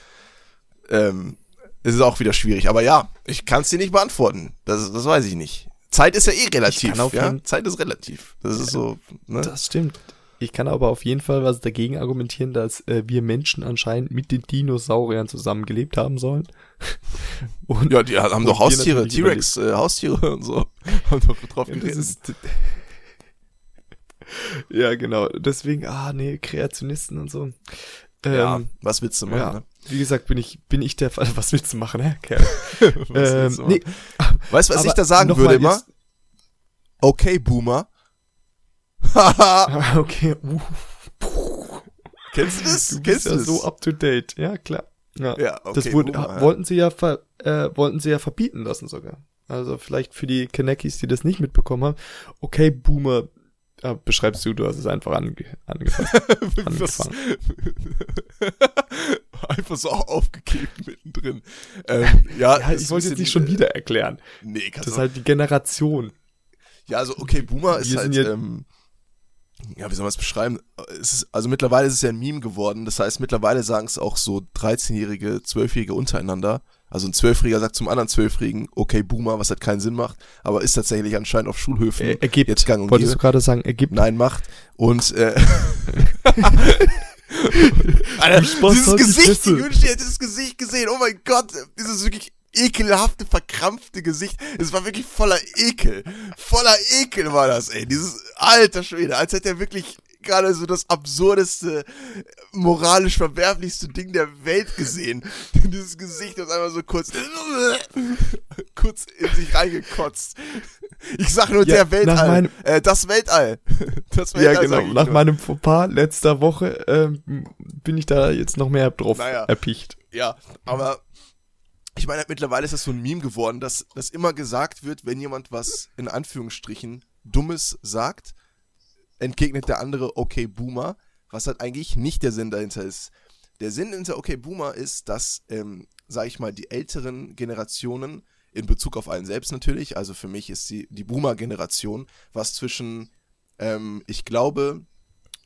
ähm, ist es auch wieder schwierig. Aber ja, ich kann es dir nicht beantworten. Das, das weiß ich nicht. Zeit ist ja eh relativ. Ja? Zeit ist relativ. Das ist so. Ne? Das stimmt. Ich kann aber auf jeden Fall was dagegen argumentieren, dass äh, wir Menschen anscheinend mit den Dinosauriern zusammengelebt haben sollen. Und ja, die haben doch Haustiere, T-Rex, äh, Haustiere und so. haben doch drauf Ja, ja, genau. Deswegen, ah, nee, Kreationisten und so. Ähm, ja, was willst du machen? ja. Ne? Wie gesagt, bin ich, bin ich der Fall. Was willst du machen, hä, Kerl? Was ähm, du nee, Weißt du, was ich aber da sagen würde immer? jetzt- Okay, Boomer. Haha. okay. Uh, Kennst du das? du bist Kennst ja du das? so up to date. Ja, klar. Ja, Ja, okay, das wurde, Boomer, wollten sie ja ver, äh, wollten sie ja verbieten lassen sogar. Also vielleicht für die Kanekis, die das nicht mitbekommen haben. Okay, Boomer, äh, beschreibst du, du hast es einfach ange angefasst. Angefangen. Einfach so aufgegeben mittendrin. Ähm, ja, Ja, ich wollte jetzt nicht schon äh, wieder erklären. Nee, kannst Das ist halt die Generation. Ja, also okay, Boomer ist Wir halt, ähm, ja, wie soll man es beschreiben? Es ist, also mittlerweile ist es ja ein Meme geworden. Das heißt, mittlerweile sagen es auch so 13-Jährige, 12-Jährige untereinander. Also ein Zwölfjähriger sagt zum anderen Zwölfjährigen, okay, Boomer, was halt keinen Sinn macht, aber ist tatsächlich anscheinend auf Schulhöfen Er, ergibt. jetzt gang und Wolltest du gäbe. gerade sagen, ergibt? Nein, macht. Und äh, Alter, dieses die Gesicht, ich wünschte, ihr hättet dieses Gesicht gesehen. Oh mein Gott, dieses wirklich ekelhafte, verkrampfte Gesicht. Es war wirklich voller Ekel. Voller Ekel war das, ey. Dieses alter Schwede, als hätte er wirklich, gerade so das absurdeste, moralisch verwerflichste Ding der Welt gesehen. Dieses Gesicht ist einfach so kurz, kurz in sich reingekotzt. Ich sag nur Ja, der Weltall. meinem- äh, das Weltall. Das Weltall Ja, genau. Nach nur. meinem Fauxpas letzter Woche ähm, bin ich da jetzt noch mehr drauf Naja. erpicht. Ja, aber ich meine, mittlerweile ist das so ein Meme geworden, dass, dass immer gesagt wird, wenn jemand was in Anführungsstrichen Dummes sagt, entgegnet der andere, okay, Boomer, was halt eigentlich nicht der Sinn dahinter ist. Der Sinn hinter okay, Boomer ist, dass, ähm, sag ich mal, die älteren Generationen, in Bezug auf einen selbst natürlich, also für mich ist die, die Boomer-Generation, was zwischen, ähm, ich glaube,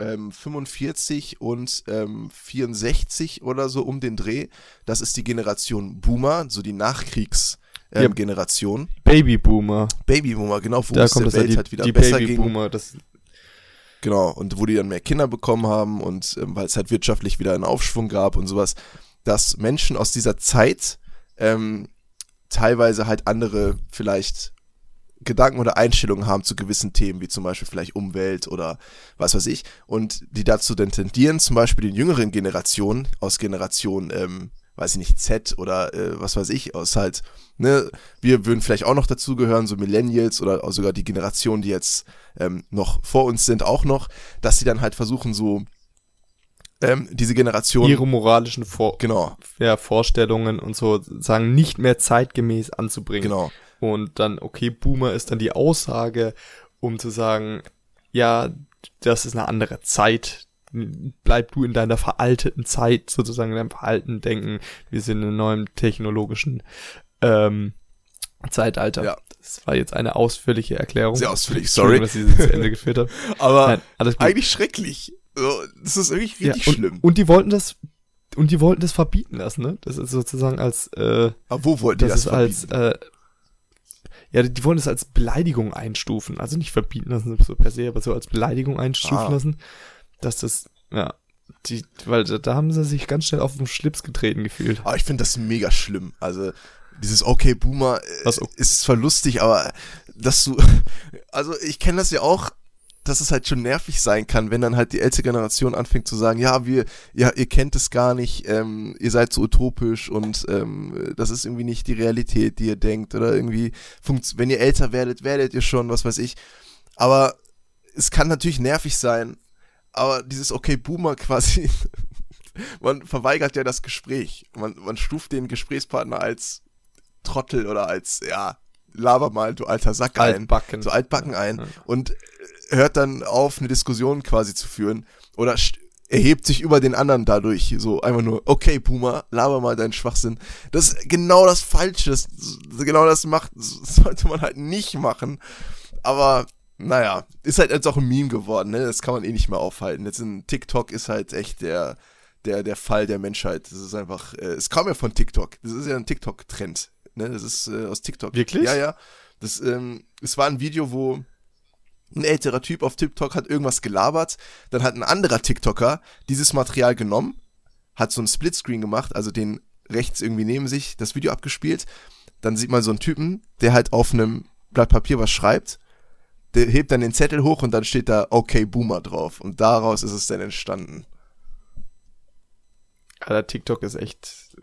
ähm, 45 und ähm, 64 oder so um den Dreh. Das ist die Generation Boomer, so die Nachkriegsgeneration. Ähm, Ja. Generation. Babyboomer. Babyboomer, genau, wo Da es kommt der ja Welt die, halt wieder die besser ging. Babyboomer. Das, Genau, und wo die dann mehr Kinder bekommen haben und ähm, weil es halt wirtschaftlich wieder einen Aufschwung gab und sowas, dass Menschen aus dieser Zeit ähm, teilweise halt andere vielleicht Gedanken oder Einstellungen haben zu gewissen Themen, wie zum Beispiel vielleicht Umwelt oder was weiß ich, und die dazu dann tendieren, zum Beispiel den jüngeren Generationen aus Generation, ähm, weiß ich nicht, Z oder äh, was weiß ich, aus halt, ne, wir würden vielleicht auch noch dazugehören, so Millennials oder sogar die Generation, die jetzt ähm, noch vor uns sind, auch noch, dass sie dann halt versuchen, so ähm, diese Generation, ihre moralischen Vor genau, ja, Vorstellungen und so sagen nicht mehr zeitgemäß anzubringen. genau, Und dann, okay, Boomer ist dann die Aussage, um zu sagen, ja, das ist eine andere Zeit. Bleib du in deiner veralteten Zeit, sozusagen in deinem veralteten Denken. Wir sind in einem neuen technologischen ähm, Zeitalter. Ja. Das war jetzt eine ausführliche Erklärung. sehr ausführlich, sorry, dass ich zu Ende geführt habe. aber Nein, eigentlich schrecklich, das ist wirklich Ja, richtig und, schlimm. Und die wollten das, und die wollten das verbieten lassen, ne? Das ist sozusagen als, äh, aber wo wollten die das das, ist verbieten? als, äh, ja, die wollen es als Beleidigung einstufen. Also nicht verbieten lassen, so per se, aber so als Beleidigung einstufen Ah. lassen. Dass das, ja, die, weil da, da haben sie sich ganz schnell auf den Schlips getreten gefühlt. Aber ich finde das mega schlimm. Also, dieses Okay Boomer äh, Was- ist zwar lustig, aber dass du, also ich kenne das ja auch, dass es halt schon nervig sein kann, wenn dann halt die ältere Generation anfängt zu sagen, ja, wir, ja, ihr kennt es gar nicht, ähm, ihr seid so utopisch und ähm, das ist irgendwie nicht die Realität, die ihr denkt oder irgendwie, wenn ihr älter werdet, werdet ihr schon, was weiß ich. Aber es kann natürlich nervig sein, aber dieses Okay Boomer quasi, man verweigert ja das Gespräch. Man, man stuft den Gesprächspartner als Trottel oder als, ja, laber mal, du alter Sack ein. Altbacken. So altbacken ein. Ja. Und hört dann auf, eine Diskussion quasi zu führen. Oder erhebt sich über den anderen dadurch. So einfach nur, okay, Puma, laber mal deinen Schwachsinn. Das ist genau das Falsche. Das, genau das macht, das sollte man halt nicht machen. Aber, naja, ist halt jetzt auch ein Meme geworden, ne? Das kann man eh nicht mehr aufhalten. Jetzt in TikTok ist halt echt der, der, der Fall der Menschheit. Das ist einfach, äh, es kam ja von TikTok. Das ist ja ein TikTok-Trend. Ne? Das ist äh, aus TikTok. Wirklich? Ja, ja. Das, ähm, es war ein Video, wo ein älterer Typ auf TikTok hat irgendwas gelabert, dann hat ein anderer TikToker dieses Material genommen, hat so einen Splitscreen gemacht, also den rechts irgendwie neben sich das Video abgespielt, dann sieht man so einen Typen, der halt auf einem Blatt Papier was schreibt, der hebt dann den Zettel hoch und dann steht da okay Boomer drauf und daraus ist es dann entstanden. Alter, TikTok ist echt,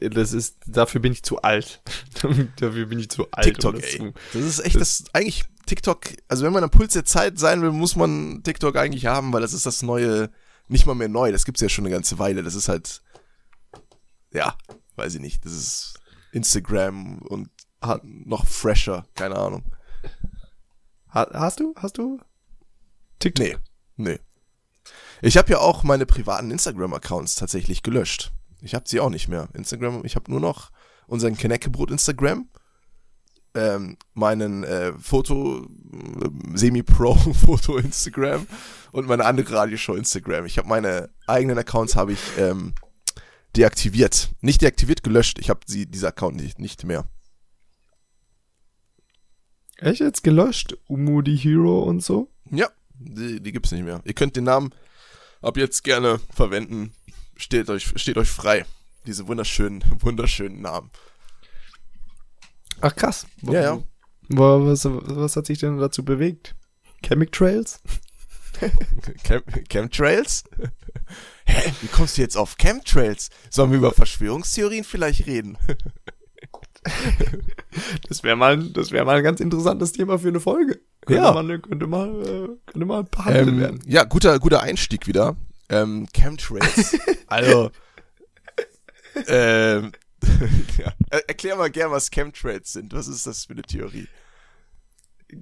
äh, das ist, dafür bin ich zu alt. dafür bin ich zu alt. TikTok, um das ey. zu- Das ist echt, das, eigentlich TikTok, also wenn man am Puls der Zeit sein will, muss man TikTok eigentlich haben, weil das ist das neue, nicht mal mehr neu, das gibt's ja schon eine ganze Weile, das ist halt, ja, weiß ich nicht, das ist Instagram und Hat- noch fresher, keine Ahnung. Ha- Hast du, hast du TikTok? Nee, nee. Ich habe ja auch meine privaten Instagram-Accounts tatsächlich gelöscht. Ich habe sie auch nicht mehr. Instagram, ich habe nur noch unseren Knäckebrot Instagram, ähm, meinen äh, Foto, äh, Semi-Pro-Foto Instagram und meine andere Radioshow Instagram. Ich habe meine eigenen Accounts habe ich ähm, deaktiviert. Nicht deaktiviert, gelöscht. Ich habe sie, dieser Account nicht, nicht mehr. Echt jetzt gelöscht? Umu the Hero und so? Ja, die, die gibt's nicht mehr. Ihr könnt den Namen ab jetzt gerne verwenden. Steht euch, steht euch frei. Diese wunderschönen, wunderschönen Namen. Ach krass. Ja, ja. Wa- Was, was hat sich denn dazu bewegt? Chemic Trails? Chem Chemtrails? Hä? Wie kommst du jetzt auf Chemtrails? Sollen wir über Verschwörungstheorien vielleicht reden? das wäre mal, das wäre mal ein ganz interessantes Thema für eine Folge. Könnte Ja. Man, könnte mal, äh, könnte mal behandelt Ähm, werden. ja, guter, guter Einstieg wieder. Ähm, Chemtrails. also, ähm, ja. Er- Erklär mal gern, was Chemtrails sind. Was ist das für eine Theorie?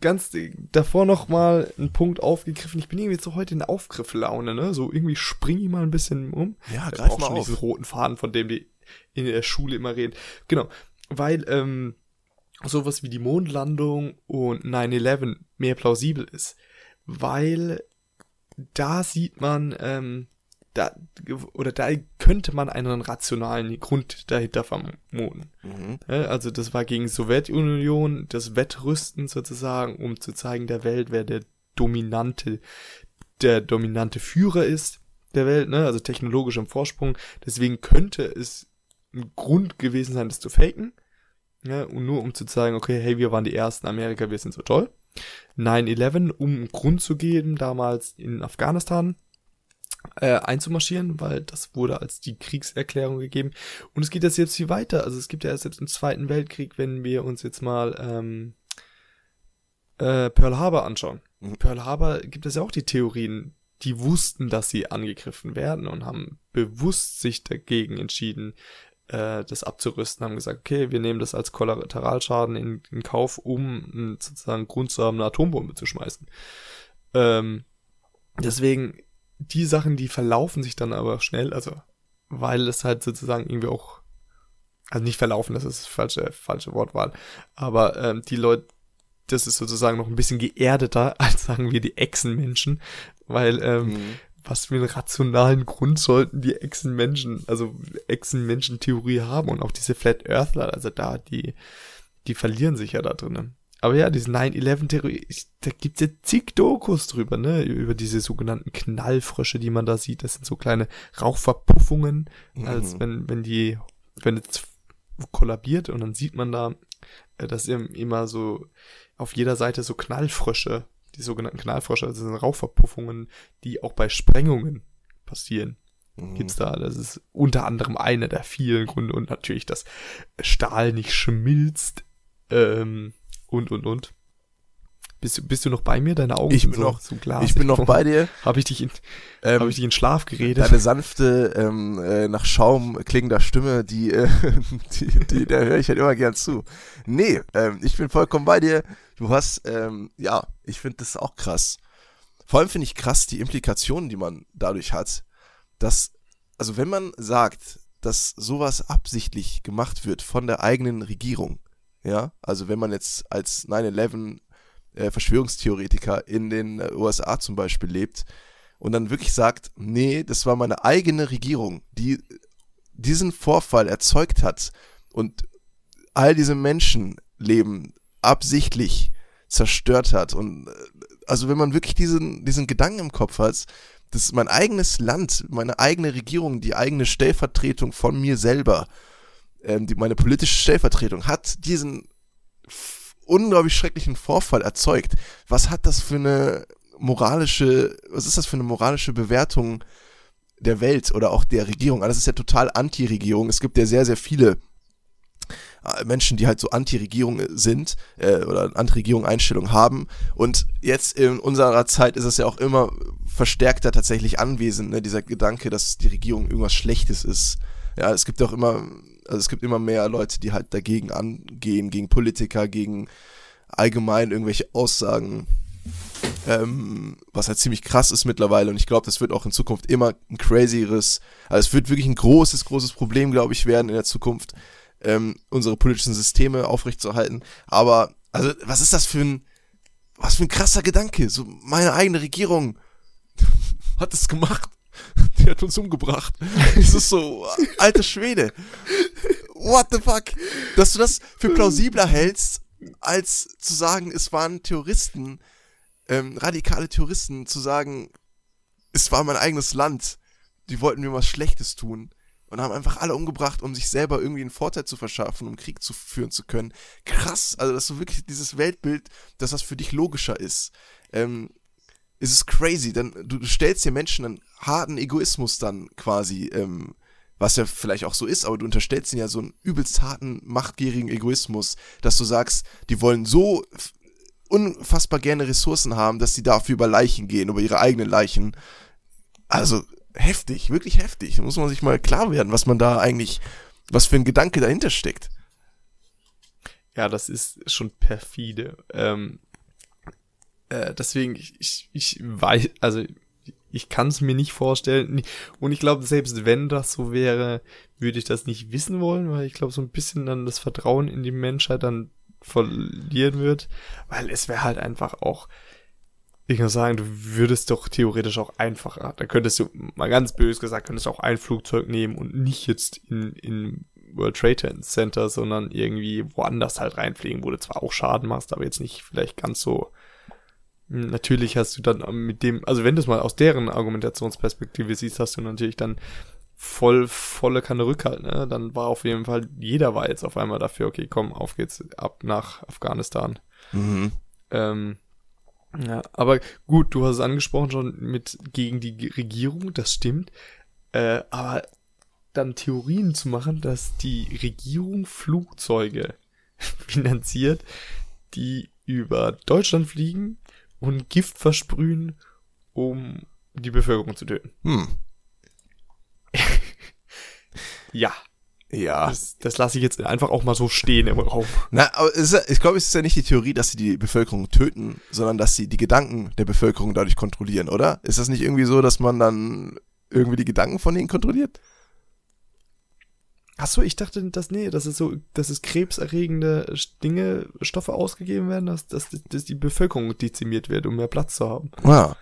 Ganz äh, davor noch mal einen Punkt aufgegriffen. Ich bin irgendwie so heute in Aufgrifflaune, ne? So irgendwie springe ich mal ein bisschen um. Ja, greif mal auf. diesen roten Faden, von dem die in der Schule immer reden. Genau, weil ähm, sowas wie die Mondlandung und 9-11 mehr plausibel ist. Weil da sieht man, ähm, da, oder da könnte man einen rationalen Grund dahinter vermuten. Mhm. Also das war gegen Sowjetunion, das Wettrüsten sozusagen, um zu zeigen der Welt, wer der dominante, der dominante Führer ist der Welt, ne? also technologisch im Vorsprung. Deswegen könnte es ein Grund gewesen sein, das zu faken. Ja, und nur um zu zeigen, okay, hey, wir waren die ersten Amerika, wir sind so toll. 9-11, um einen Grund zu geben, damals in Afghanistan äh, einzumarschieren, weil das wurde als die Kriegserklärung gegeben. Und es geht jetzt jetzt viel weiter. Also es gibt ja erst selbst im Zweiten Weltkrieg, wenn wir uns jetzt mal ähm, äh, Pearl Harbor anschauen. Mhm. Pearl Harbor gibt es ja auch die Theorien, die wussten, dass sie angegriffen werden und haben bewusst sich dagegen entschieden, äh, das abzurüsten, haben gesagt, okay, wir nehmen das als Kollateralschaden in, in Kauf, um sozusagen Grund zu haben, eine Atombombe zu schmeißen. Ähm, deswegen, die Sachen, die verlaufen sich dann aber schnell, also weil es halt sozusagen irgendwie auch, also nicht verlaufen, das ist falsche, falsche Wortwahl, aber ähm, die Leute, das ist sozusagen noch ein bisschen geerdeter als sagen wir die Echsenmenschen, weil ähm, Mhm. Was für einen rationalen Grund sollten die Echsenmenschen, also Echsenmenschen-Theorie haben und auch diese Flat Earthler, also da, die, die verlieren sich ja da drinnen. Aber ja, diese 9-11-Theorie, ich- da gibt's ja zig Dokus drüber, ne, über diese sogenannten Knallfrösche, die man da sieht. Das sind so kleine Rauchverpuffungen, als Mhm. wenn, wenn die, wenn es kollabiert und dann sieht man da, äh, dass im- immer so auf jeder Seite so Knallfrösche, die sogenannten Knallfrösche, also sind Rauchverpuffungen, die auch bei Sprengungen passieren. Mhm. Gibt's da, das ist unter anderem einer der vielen Gründe und natürlich, dass Stahl nicht schmilzt, ähm, und, und, und. Bist, du- bist du noch bei mir? Deine Augen Ich sind bin so, noch- so glasig. Ich bin noch bei dir. Habe ich dich in, Ähm, habe ich dich in Schlaf geredet? Deine sanfte, ähm, äh, nach Schaum klingender Stimme, die, äh, die, die der höre ich halt immer gern zu. Nee, ähm, ich bin vollkommen bei dir. Du hast, ähm, ja, ich finde das auch krass. Vor allem finde ich krass die Implikationen, die man dadurch hat, dass, also wenn man sagt, dass sowas absichtlich gemacht wird von der eigenen Regierung, ja, also wenn man jetzt als 9-11 äh, Verschwörungstheoretiker in den äh, USA zum Beispiel lebt, und dann wirklich sagt, nee, das war meine eigene Regierung, die diesen Vorfall erzeugt hat und all diese Menschenleben absichtlich zerstört hat. Und äh, also wenn man wirklich diesen, diesen Gedanken im Kopf hat, dass mein eigenes Land, meine eigene Regierung, die eigene Stellvertretung von mir selber, ähm, die, meine politische Stellvertretung hat diesen unglaublich schrecklichen Vorfall erzeugt. Was hat das für eine moralische, was ist das für eine moralische Bewertung der Welt oder auch der Regierung? Also das ist ja total Anti-Regierung. Es gibt ja sehr, sehr viele äh, Menschen, die halt so Anti-Regierung sind äh, oder Anti-Regierung-Einstellung haben. Und jetzt in unserer Zeit ist es ja auch immer verstärkter tatsächlich anwesend, ne? dieser Gedanke, dass die Regierung irgendwas Schlechtes ist. Ja, es gibt auch immer, also es gibt immer mehr Leute, die halt dagegen angehen, gegen Politiker, gegen allgemein irgendwelche Aussagen ähm, was halt ziemlich krass ist mittlerweile und ich glaube, das wird auch in Zukunft immer ein crazieres, also es wird wirklich ein großes, großes Problem, glaube ich, werden in der Zukunft, ähm, unsere politischen Systeme aufrechtzuerhalten. Aber, also, was ist das für ein, was für ein krasser Gedanke? So, meine eigene Regierung hat es gemacht. Die hat uns umgebracht. Das ist so, alter Schwede. What the fuck? Dass du das für plausibler hältst, als zu sagen, es waren Terroristen, ähm, radikale Terroristen, zu sagen, es war mein eigenes Land, die wollten mir was Schlechtes tun und haben einfach alle umgebracht, um sich selber irgendwie einen Vorteil zu verschaffen, um Krieg zu führen zu können. Krass, also dass du wirklich dieses Weltbild, dass das für dich logischer ist. Ähm, ist es crazy. Dann, du, du stellst dir Menschen einen harten Egoismus dann quasi, ähm, was ja vielleicht auch so ist, aber du unterstellst ihnen ja so einen übelst harten, machtgierigen Egoismus, dass du sagst, die wollen so unfassbar gerne Ressourcen haben, dass sie dafür über Leichen gehen, über ihre eigenen Leichen. Also heftig, wirklich heftig. Da muss man sich mal klar werden, was man da eigentlich, was für ein Gedanke dahinter steckt. Ja, das ist schon perfide. Ähm, äh, deswegen, ich, ich, ich weiß, also ich kann es mir nicht vorstellen. Und ich glaube, selbst wenn das so wäre, würde ich das nicht wissen wollen, weil ich glaube, so ein bisschen dann das Vertrauen in die Menschheit dann verlieren wird. Weil es wäre halt einfach auch, ich kann sagen, du würdest doch theoretisch auch einfacher, da könntest du, mal ganz böse gesagt, könntest du auch ein Flugzeug nehmen und nicht jetzt in, in World Trade Center, sondern irgendwie woanders halt reinfliegen, wo du zwar auch Schaden machst, aber jetzt nicht vielleicht ganz so Natürlich hast du dann mit dem, also wenn du es mal aus deren Argumentationsperspektive siehst, hast du natürlich dann voll, volle Kanne Rückhalt, ne? Dann war auf jeden Fall, jeder war jetzt auf einmal dafür, okay, komm, auf geht's ab nach Afghanistan. Mhm. Ähm, ja, aber gut, du hast es angesprochen schon mit gegen die Regierung, das stimmt. Äh, aber dann Theorien zu machen, dass die Regierung Flugzeuge finanziert, die über Deutschland fliegen und Gift versprühen, um die Bevölkerung zu töten. Hm. ja. Ja. Das, das lasse ich jetzt einfach auch mal so stehen im Raum. Na, aber ist, ich glaube, es ist ja nicht die Theorie, dass sie die Bevölkerung töten, sondern dass sie die Gedanken der Bevölkerung dadurch kontrollieren, oder? Ist das nicht irgendwie so, dass man dann irgendwie die Gedanken von ihnen kontrolliert? Achso, ich dachte, dass, nee, dass es so, dass es krebserregende Dinge, Stoffe ausgegeben werden, dass, dass, dass die Bevölkerung dezimiert wird, um mehr Platz zu haben. Ja.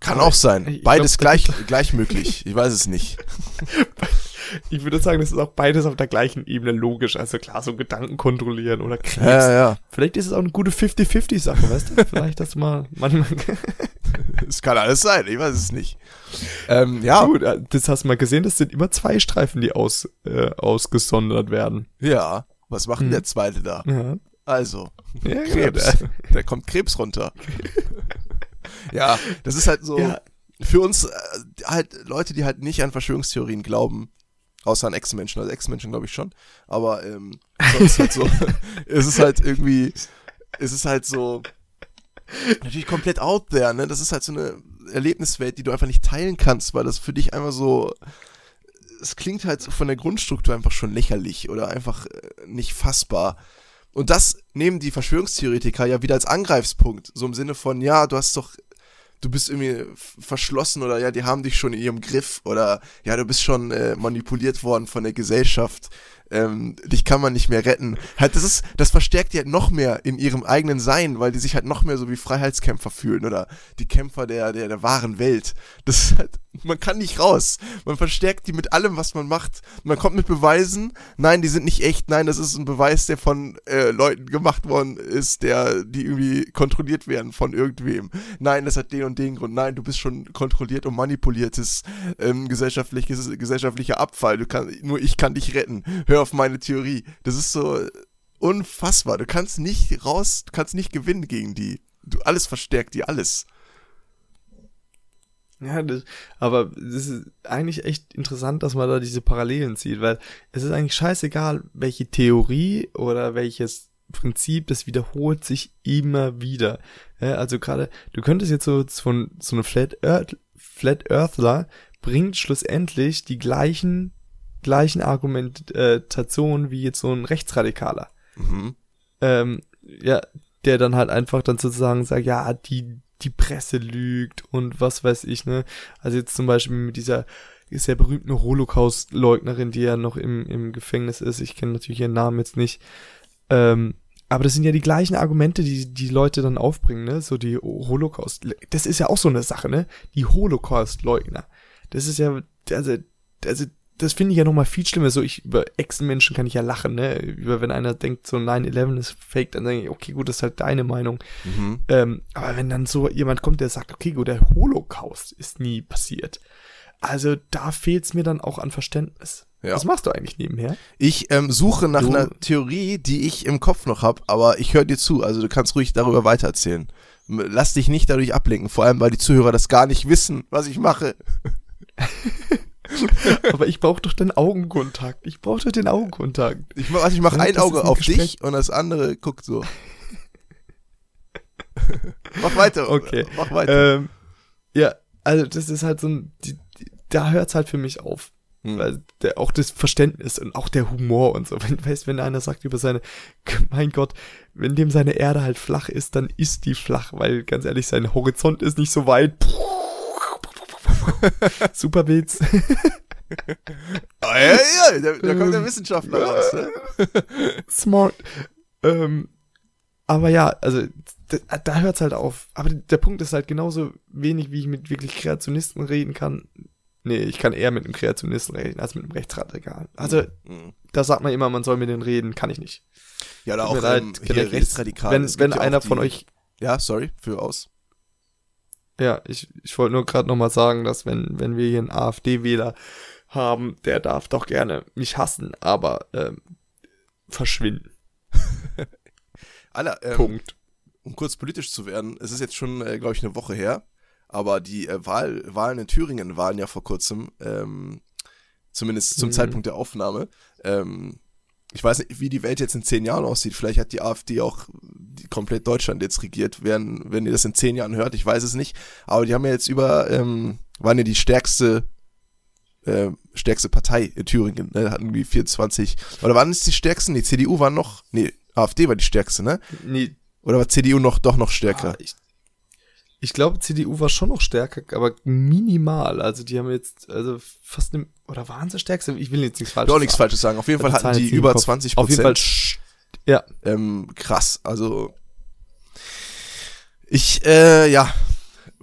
Kann Aber auch sein. Beides glaub, gleich, gleich möglich. Ich weiß es nicht. ich würde sagen, das ist auch beides auf der gleichen Ebene logisch. Also klar, so Gedanken kontrollieren oder Krebs. Ja, ja. Vielleicht ist es auch eine gute 50-50-Sache, weißt du? Vielleicht hast du mal manchmal. Es kann alles sein, ich weiß es nicht. Ähm, ja. Gut, äh, das hast du mal gesehen, das sind immer zwei Streifen, die aus, äh, ausgesondert werden. Ja. Was macht denn hm. der zweite da? Ja. Also, ja, Krebs. Ja, da kommt Krebs runter. ja, das ist halt so. Ja. Für uns äh, halt Leute, die halt nicht an Verschwörungstheorien glauben, außer an Ex-Menschen, also Ex-Menschen glaube ich schon, aber ähm, sonst halt so, es ist halt irgendwie, es ist halt so, natürlich komplett out there, ne? Das ist halt so eine Erlebniswelt, die du einfach nicht teilen kannst, weil das für dich einfach so. Es klingt halt von der Grundstruktur einfach schon lächerlich oder einfach äh, nicht fassbar. Und das nehmen die Verschwörungstheoretiker ja wieder als Angreifspunkt. So im Sinne von, ja, du hast doch, du bist irgendwie verschlossen oder ja, die haben dich schon in ihrem Griff oder ja, du bist schon äh, manipuliert worden von der Gesellschaft ähm, dich kann man nicht mehr retten. Halt, das ist, das verstärkt die halt noch mehr in ihrem eigenen Sein, weil die sich halt noch mehr so wie Freiheitskämpfer fühlen oder die Kämpfer der, der, der wahren Welt. Das ist halt, man kann nicht raus. Man verstärkt die mit allem, was man macht. Man kommt mit Beweisen. Nein, die sind nicht echt. Nein, das ist ein Beweis, der von äh, Leuten gemacht worden ist, der, die irgendwie kontrolliert werden von irgendwem. Nein, das hat den und den Grund. Nein, du bist schon kontrolliert und manipuliertes ähm, gesellschaftliches, gesellschaftlicher Abfall. Du kann, nur ich kann dich retten. Hör auf meine Theorie. Das ist so unfassbar. Du kannst nicht raus, du kannst nicht gewinnen gegen die. Du, alles verstärkt die, alles. Ja, das, aber es ist eigentlich echt interessant, dass man da diese Parallelen sieht, weil es ist eigentlich scheißegal, welche Theorie oder welches Prinzip, das wiederholt sich immer wieder. Ja, also gerade, du könntest jetzt so von so eine Flat, Earth, Flat Earthler bringt schlussendlich die gleichen gleichen Argumentationen wie jetzt so ein Rechtsradikaler. Mhm. Ähm, ja, der dann halt einfach dann sozusagen sagt, ja, die, die Presse lügt und was weiß ich, ne? Also jetzt zum Beispiel mit dieser sehr berühmten Holocaust-Leugnerin, die ja noch im, im Gefängnis ist. Ich kenne natürlich ihren Namen jetzt nicht. Ähm, aber das sind ja die gleichen Argumente, die die Leute dann aufbringen, ne? So die Holocaust. Das ist ja auch so eine Sache, ne? Die Holocaust-Leugner. Das ist ja, also, also das finde ich ja nochmal viel schlimmer. So, ich, über Ex-Menschen kann ich ja lachen, ne? Über wenn einer denkt, so 9-11 ist fake, dann denke ich, okay, gut, das ist halt deine Meinung. Mhm. Ähm, aber wenn dann so jemand kommt, der sagt, okay, gut, der Holocaust ist nie passiert. Also da fehlt es mir dann auch an Verständnis. Ja. Was machst du eigentlich nebenher? Ich ähm, suche nach Du- einer Theorie, die ich im Kopf noch habe, aber ich höre dir zu, also du kannst ruhig darüber weitererzählen. Lass dich nicht dadurch ablenken, vor allem weil die Zuhörer das gar nicht wissen, was ich mache. Aber ich brauche doch den Augenkontakt. Ich brauche doch den Augenkontakt. Ich mach, also ich mach Ja, ein Auge ein auf Gespräch. dich und das andere guckt so. mach weiter. Okay. Mach weiter. Ähm, ja, also das ist halt so ein, die, die, da hört's halt für mich auf. Hm. Weil der, auch das Verständnis und auch der Humor und so. Wenn, weißt, wenn einer sagt über seine, mein Gott, wenn dem seine Erde halt flach ist, dann ist die flach, weil ganz ehrlich, sein Horizont ist nicht so weit. Super Witz. Ah, ja, ja, da, da kommt der Wissenschaftler raus. Ne? Smart. Ähm, aber ja, also da, da hört's halt auf. Aber der Punkt ist halt genauso wenig, wie ich mit wirklich Kreationisten reden kann. Nee, ich kann eher mit einem Kreationisten reden als mit einem Rechtsradikalen. Also Mhm. da sagt man immer, man soll mit denen reden, kann ich nicht. Ja, mir auch ähm, Kenneth, hier es- rechtsradikal. Wenn, Es wenn einer von euch, Ja, sorry, für aus. Ja, ich, ich wollte nur gerade nochmal sagen, dass wenn, wenn wir hier einen AfD-Wähler haben, der darf doch gerne mich hassen, aber ähm, verschwinden. Alter, ähm, Punkt. um kurz politisch zu werden, es ist jetzt schon, äh, glaube ich, eine Woche her, aber die äh, Wahl, Wahlen in Thüringen waren ja vor kurzem, ähm, zumindest zum Mhm. Zeitpunkt der Aufnahme. Ähm, ich weiß nicht, wie die Welt jetzt in zehn Jahren aussieht. Vielleicht hat die AfD auch komplett Deutschland jetzt regiert, wenn, wenn ihr das in zehn Jahren hört. Ich weiß es nicht. Aber die haben ja jetzt über, ähm, waren ja die stärkste, äh, stärkste Partei in Thüringen. Ne? Hatten irgendwie 24. Oder waren es die stärksten? Die CDU war noch, nee, AfD war die stärkste, ne? Nee, Oder war CDU noch doch noch stärker? Ah, ich ich glaube, CDU war schon noch stärker, aber minimal. Also die haben jetzt, also fast eine, oder waren sie stärkste? Ich will jetzt nichts falsch Doch nichts Falsches sagen. Auf jeden Fall Die hatten die über Kopf. 20 Auf jeden Fall, Prozent. ja, Ähm, krass. Also ich, äh, ja.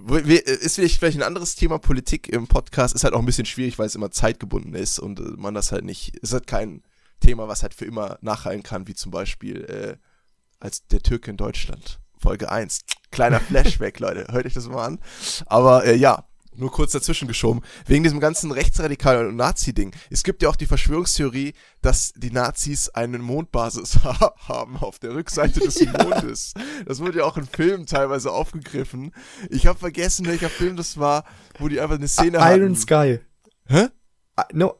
Ist vielleicht ein anderes Thema Politik im Podcast. Ist halt auch ein bisschen schwierig, weil es immer zeitgebunden ist und äh, man das halt nicht. Ist halt kein Thema, was halt für immer nachhallen kann, wie zum Beispiel äh, als der Türke in Deutschland. Folge 1. Kleiner Flashback, Leute. Hört euch das mal an. Aber äh, ja, nur kurz dazwischen geschoben. Wegen diesem ganzen Rechtsradikalen und Nazi-Ding. Es gibt ja auch die Verschwörungstheorie, dass die Nazis eine Mondbasis ha haben auf der Rückseite des Mondes. Das wurde ja auch in Filmen teilweise aufgegriffen. Ich habe vergessen, welcher Film das war, wo die einfach eine Szene I- Iron hatten. Sky. Hä? I- No,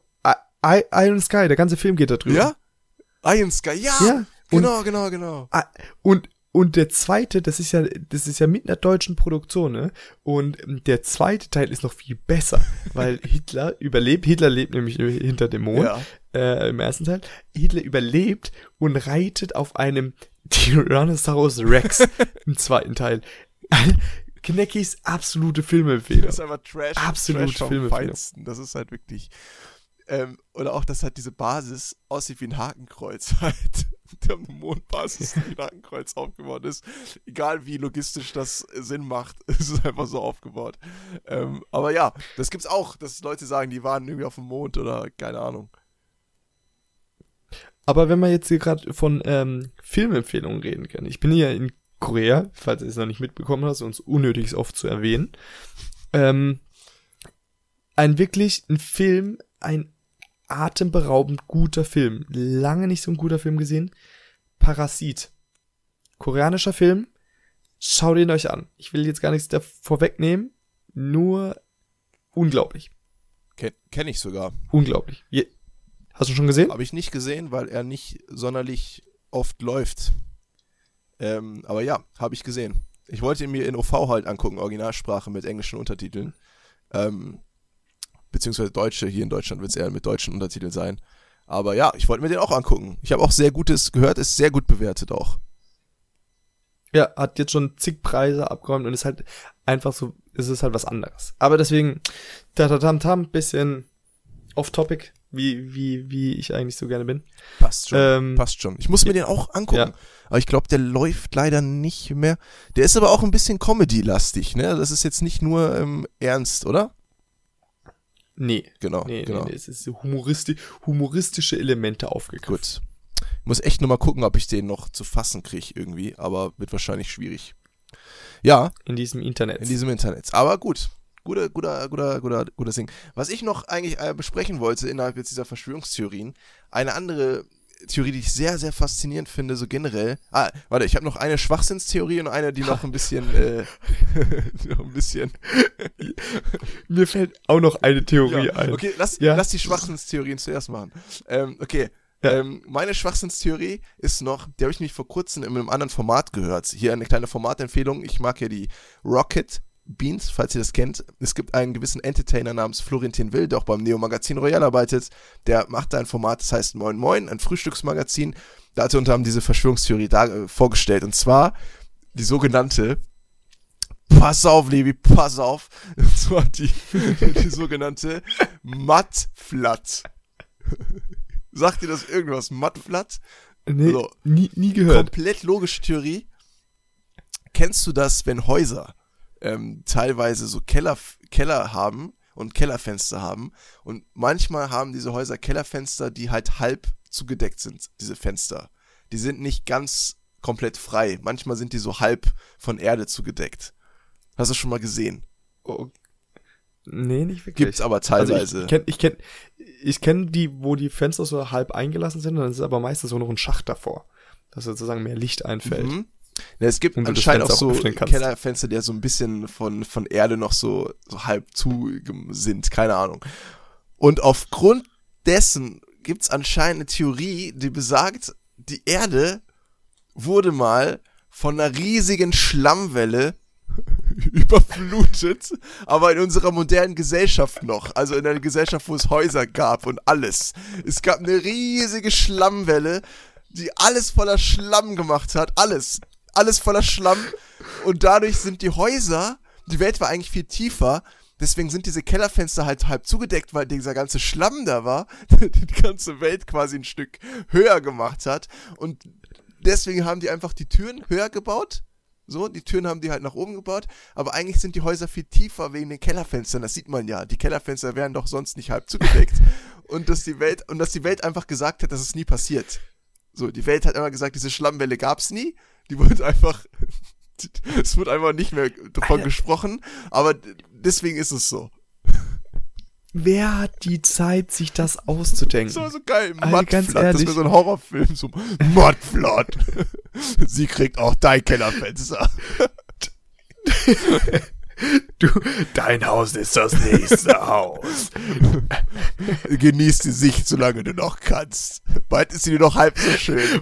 I, Iron Sky, der ganze Film geht da drüber. Ja? Iron Sky, ja! Ja, und- genau, genau, genau. Und, und der zweite, das ist ja, das ist ja mit einer deutschen Produktion, ne? Und ähm, der zweite Teil ist noch viel besser, weil Hitler überlebt, Hitler lebt nämlich hinter dem Mond, Ja. äh, im ersten Teil. Hitler überlebt und reitet auf einem Tyrannosaurus Rex im zweiten Teil. Kneckis absolute Filmempfehlung. Das ist einfach Trash. Absolut Trash Filmempfehlung. Das ist halt wirklich. Ähm, oder auch, dass halt diese Basis aussieht wie ein Hakenkreuz halt. Eine Mondbasis, die aufgebaut ist. Egal wie logistisch das Sinn macht, es ist einfach so aufgebaut. Ähm, aber ja, das gibt's auch, dass Leute sagen, die waren irgendwie auf dem Mond oder keine Ahnung. Aber wenn wir jetzt hier gerade von ähm, Filmempfehlungen reden können. Ich bin hier in Korea, falls du es noch nicht mitbekommen hast, uns unnötig oft zu erwähnen. Ähm, ein wirklich ein Film, ein atemberaubend guter Film. Lange nicht so ein guter Film gesehen. Parasit. Koreanischer Film. Schaut ihn euch an. Ich will jetzt gar nichts da vorwegnehmen. Nur unglaublich. Ken, Kenn ich sogar. Unglaublich. Je Hast du schon gesehen? Habe ich nicht gesehen, weil er nicht sonderlich oft läuft. Ähm, aber ja, habe ich gesehen. Ich wollte ihn mir in OV halt angucken, Originalsprache mit englischen Untertiteln. Ähm, beziehungsweise Deutsche, hier in Deutschland wird es eher mit deutschen Untertiteln sein. Aber ja, ich wollte mir den auch angucken. Ich habe auch sehr Gutes gehört, ist sehr gut bewertet auch. Ja, hat jetzt schon zig Preise abgeräumt und ist halt einfach so, ist es halt was anderes. Aber deswegen, da da tam tam, bisschen off-topic, wie, wie, wie ich eigentlich so gerne bin. Passt schon. Ähm, Passt schon. Ich muss mir den auch angucken. ja. Aber ich glaube, der läuft leider nicht mehr. Der ist aber auch ein bisschen Comedy-lastig, ne? Das ist jetzt nicht nur ähm, ernst, oder? Nee, Genau, nee, genau. nee, nee, es ist humoristi humoristische Elemente aufgegriffen. Gut. Ich muss echt nur mal gucken, ob ich den noch zu fassen kriege irgendwie, aber wird wahrscheinlich schwierig. Ja, In diesem Internet. in diesem Internet. Aber gut, guter, guter, guter, guter, guter Ding. Was ich noch eigentlich äh, besprechen wollte innerhalb jetzt dieser Verschwörungstheorien, eine andere Theorie, die ich sehr, sehr faszinierend finde, so generell. Ah, warte, ich habe noch eine Schwachsinnstheorie und eine, die noch ein bisschen, äh, noch ein bisschen. Mir fällt auch noch eine Theorie ja. ein. Okay, lass, Ja. lass die Schwachsinnstheorien zuerst machen. Ähm, okay. Ja. Ähm, meine Schwachsinnstheorie ist noch, die habe ich nämlich vor kurzem in einem anderen Format gehört. Hier eine kleine Formatempfehlung. Ich mag ja die Rocket Beans, falls ihr das kennt. Es gibt einen gewissen Entertainer namens Florentin Will, der auch beim Neo Magazin Royal arbeitet. Der macht da ein Format, das heißt Moin Moin, ein Frühstücksmagazin. Da hat er unter anderem diese Verschwörungstheorie da, äh, vorgestellt. Und zwar die sogenannte Pass auf, Levi, pass auf. Und zwar die, die sogenannte Mattflat. Sagt dir das irgendwas? Mattflat? Nee, So. nie, nie gehört. Komplett logische Theorie. Kennst du das, wenn Häuser ähm, teilweise so Keller, Keller haben und Kellerfenster haben und manchmal haben diese Häuser Kellerfenster, die halt halb zugedeckt sind, diese Fenster. Die sind nicht ganz komplett frei. Manchmal sind die so halb von Erde zugedeckt. Hast du schon mal gesehen? Oh. Nee, nicht wirklich. Gibt's aber Also teilweise. ich kenne ich kenn, ich kenn die, wo die Fenster so halb eingelassen sind, dann ist aber meistens so noch ein Schacht davor, dass sozusagen mehr Licht einfällt. Mhm. Ja, es gibt anscheinend auch so. Kellerfenster, die ja so ein bisschen von, von Erde noch so, so halb zu sind, keine Ahnung. Und aufgrund dessen gibt's anscheinend eine Theorie, die besagt, die Erde wurde mal von einer riesigen Schlammwelle überflutet, aber in unserer modernen Gesellschaft noch, also in einer Gesellschaft, wo es Häuser gab und alles. Es gab eine riesige Schlammwelle, die alles voller Schlamm gemacht hat, alles, alles voller Schlamm und dadurch sind die Häuser, die Welt war eigentlich viel tiefer, deswegen sind diese Kellerfenster halt halb zugedeckt, weil dieser ganze Schlamm da war, die ganze Welt quasi ein Stück höher gemacht hat und deswegen haben die einfach die Türen höher gebaut. So, die Türen haben die halt nach oben gebaut, aber eigentlich sind die Häuser viel tiefer wegen den Kellerfenstern, das sieht man ja. Die Kellerfenster wären doch sonst nicht halb zugedeckt und dass die Welt und dass die Welt einfach gesagt hat, dass es nie passiert. So, die Welt hat immer gesagt, diese Schlammwelle gab's nie. Die wurde einfach es wurde einfach nicht mehr davon Alter. gesprochen, aber deswegen ist es so. Wer hat die Zeit, sich das auszudenken? Das war so geil. Mudflat, das wäre so ein Horrorfilm. So, Mudflat. Sie kriegt auch dein Kellerfenster. Du, dein Haus ist das nächste Haus. Genieß die Sicht, solange du noch kannst. Bald ist sie noch halb so schön.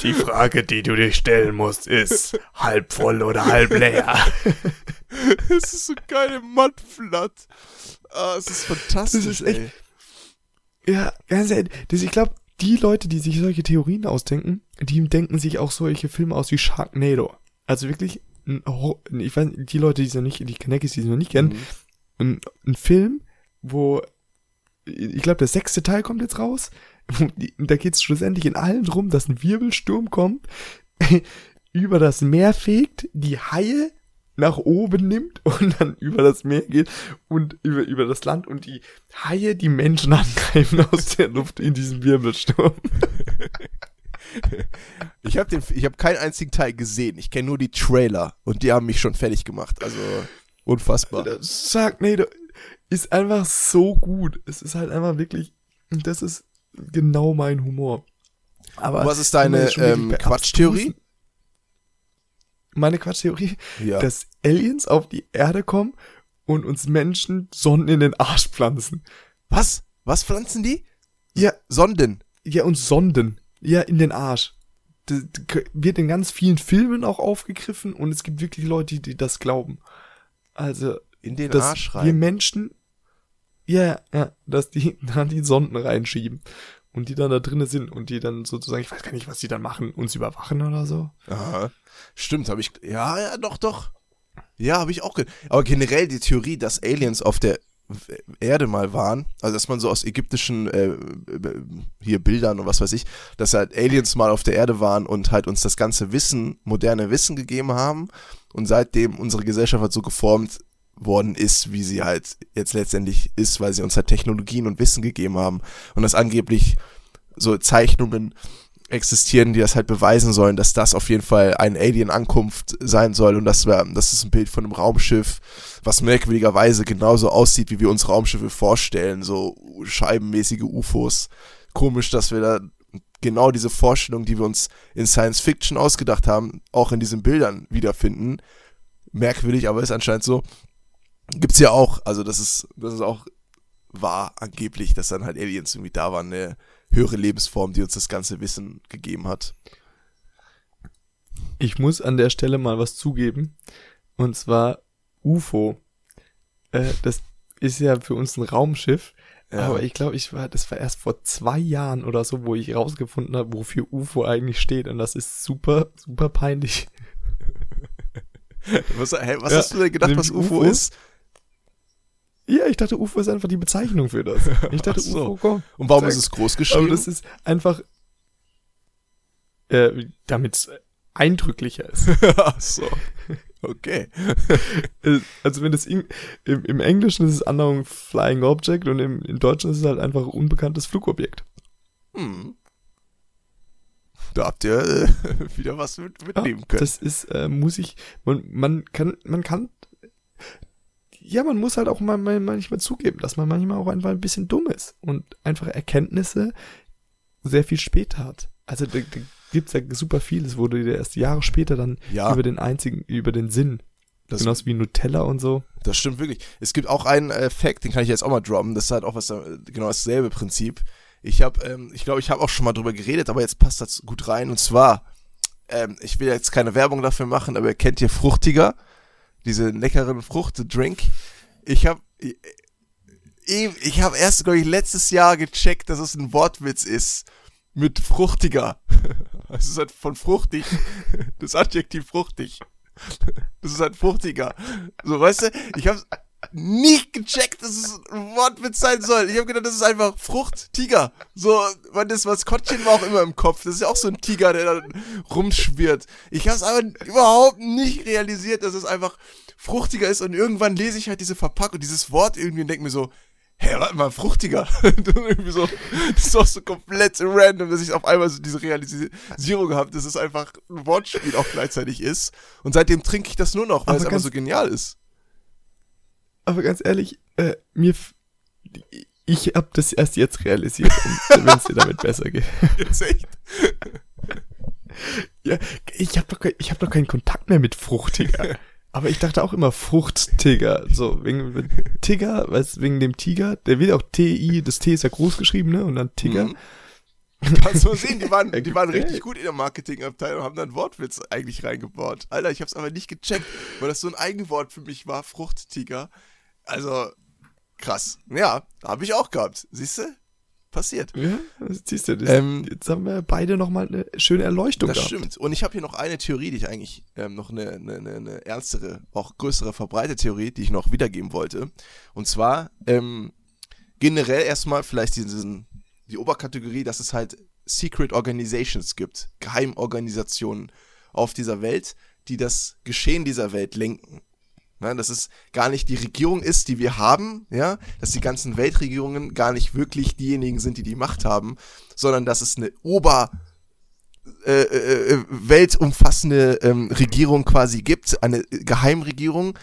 Die Frage, die du dir stellen musst, ist halb voll oder halb leer. Es ist so geil im Mudflat. Ah, es ist fantastisch, Das ist echt- ey. Ja, ganz ehrlich, das, ich glaube, die Leute, die sich solche Theorien ausdenken, die denken sich auch solche Filme aus wie Sharknado. Also wirklich, ein, ich weiß, die Leute, die es noch nicht, die Kanekis, die es noch nicht kennen, Mhm. ein, ein Film, wo ich glaube, der sechste Teil kommt jetzt raus. Da geht es schlussendlich in allen drum, dass ein Wirbelsturm kommt, über das Meer fegt, die Haie nach oben nimmt und dann über das Meer geht und über, über das Land und die Haie die Menschen angreifen aus der Luft in diesem Wirbelsturm. Ich habe habe keinen einzigen Teil gesehen. Ich kenne nur die Trailer und die haben mich schon fertig gemacht. Also unfassbar. Das Sharknado ist einfach so gut. Es ist halt einfach wirklich, das ist genau mein Humor. Aber Was ist deine ähm, Quatschtheorie? Meine Quatschtheorie, Ja. dass Aliens auf die Erde kommen und uns Menschen Sonden in den Arsch pflanzen. Was? Was pflanzen die? Ja, Sonden. ja, und Sonden. Ja, in den Arsch. Das wird in ganz vielen Filmen auch aufgegriffen und es gibt wirklich Leute, die das glauben. Also, In den dass Arsch wir rein. Menschen, ja, ja, dass die da die Sonden reinschieben und die dann da drinnen sind und die dann sozusagen, ich weiß gar nicht, was die dann machen, uns überwachen oder so. Aha. Stimmt, habe ich. Ja, ja, doch, doch. Ja, habe ich auch. Aber generell die Theorie, dass Aliens auf der Erde mal waren, also dass man so aus ägyptischen äh, hier Bildern und was weiß ich, dass halt Aliens mal auf der Erde waren und halt uns das ganze Wissen, moderne Wissen gegeben haben und seitdem unsere Gesellschaft halt so geformt worden ist, wie sie halt jetzt letztendlich ist, weil sie uns halt Technologien und Wissen gegeben haben und dass angeblich so Zeichnungen existieren, die das halt beweisen sollen, dass das auf jeden Fall eine Alien-Ankunft sein soll und das, wär, das ist ein Bild von einem Raumschiff, was merkwürdigerweise genauso aussieht, wie wir uns Raumschiffe vorstellen, so scheibenmäßige UFOs. Komisch, dass wir da genau diese Vorstellung, die wir uns in Science Fiction ausgedacht haben, auch in diesen Bildern wiederfinden. Merkwürdig, aber ist anscheinend so. Gibt's ja auch, also das ist, das ist auch wahr, angeblich, dass dann halt Aliens irgendwie da waren, eine höhere Lebensform, die uns das ganze Wissen gegeben hat. Ich muss an der Stelle mal was zugeben. Und zwar UFO. Äh, das ist ja für uns ein Raumschiff. Ja. Aber ich glaube, ich war, das war erst vor zwei Jahren oder so, wo ich rausgefunden habe, wofür UFO eigentlich steht. Und das ist super, super peinlich. was, hey, was ja, hast du denn gedacht, was UFO, UFO ist? Ja, ich dachte, UFO ist einfach die Bezeichnung für das. Ich dachte, so. UFO, komm. Und warum ist es groß geschrieben? Aber das ist einfach, äh, damit es eindrücklicher ist. Ach so. Okay. Äh, also wenn das in, im, im, Englischen ist es Unknown Flying Object und im, im Deutschen ist es halt einfach unbekanntes Flugobjekt. Hm. Da habt ihr äh, wieder was mit, mitnehmen ja, können. Das ist, äh, muss ich, man, man kann, man kann ja, man muss halt auch mal, mal manchmal zugeben, dass man manchmal auch einfach ein bisschen dumm ist und einfach Erkenntnisse sehr viel später hat. Also da, da gibt's ja super vieles, wo du dir erst Jahre später dann ja. über den einzigen, über den Sinn das, Genauso wie Nutella und so. Das stimmt wirklich. Es gibt auch einen äh, Fact, den kann ich jetzt auch mal droppen. Das ist halt auch was, äh, genau dasselbe Prinzip. Ich habe, ähm, ich glaube, ich habe auch schon mal drüber geredet, aber jetzt passt das gut rein. Und zwar, ähm, ich will jetzt keine Werbung dafür machen, aber ihr kennt ihr Fruchtiger diese leckeren Fruchtdrink. Ich habe ich habe erst, glaube ich, letztes Jahr gecheckt, dass es ein Wortwitz ist mit fruchtiger. Es ist halt von fruchtig, das Adjektiv fruchtig. Das ist halt fruchtiger. So, weißt du, ich habe nicht gecheckt, dass es ein Wortwitz sein soll. Ich habe gedacht, das ist einfach Frucht, Tiger. So, weil das Maskottchen war auch immer im Kopf. Das ist ja auch so ein Tiger, der da rumschwirrt. Ich habe es aber überhaupt nicht realisiert, dass es einfach fruchtiger ist und irgendwann lese ich halt diese Verpackung, dieses Wort irgendwie und denke mir so, hä, warte mal, fruchtiger. irgendwie so, das ist auch so komplett random, dass ich auf einmal so diese Realisierung habe, dass es einfach ein Wortspiel auch gleichzeitig ist. Und seitdem trinke ich das nur noch, weil aber es einfach so genial ist. Aber ganz ehrlich, äh, mir, ich habe das erst jetzt realisiert, wenn es dir damit besser geht. Jetzt echt? ja, ich habe doch, ich hab doch keinen Kontakt mehr mit Fruchtiger. Aber ich dachte auch immer Fruchttiger. So, wegen Tiger, weißt wegen dem Tiger, der wird auch T-I, das T ist ja groß geschrieben, ne? Und dann Tiger. Mhm. Kannst du sehen, die waren, die waren richtig gut in der Marketingabteilung und haben dann Wortwitz eigentlich reingebaut. Alter, ich hab's aber nicht gecheckt, weil das so ein Eigenwort für mich war, Fruchttiger. Also, krass. Ja, habe ich auch gehabt. Siehst du? passiert. Ja, siehst du, das, ähm, jetzt haben wir beide nochmal eine schöne Erleuchtung Das gehabt. stimmt. Und ich habe hier noch eine Theorie, die ich eigentlich ähm, noch eine, eine, eine ernstere, auch größere, verbreitete Theorie, die ich noch wiedergeben wollte. Und zwar ähm, generell erstmal vielleicht diesen, die Oberkategorie, dass es halt Secret Organizations gibt, Geheimorganisationen auf dieser Welt, die das Geschehen dieser Welt lenken. Ja, dass es gar nicht die Regierung ist, die wir haben, ja, dass die ganzen Weltregierungen gar nicht wirklich diejenigen sind, die die Macht haben, sondern dass es eine Ober äh, äh, äh, weltumfassende ähm, Regierung quasi gibt, eine Geheimregierung,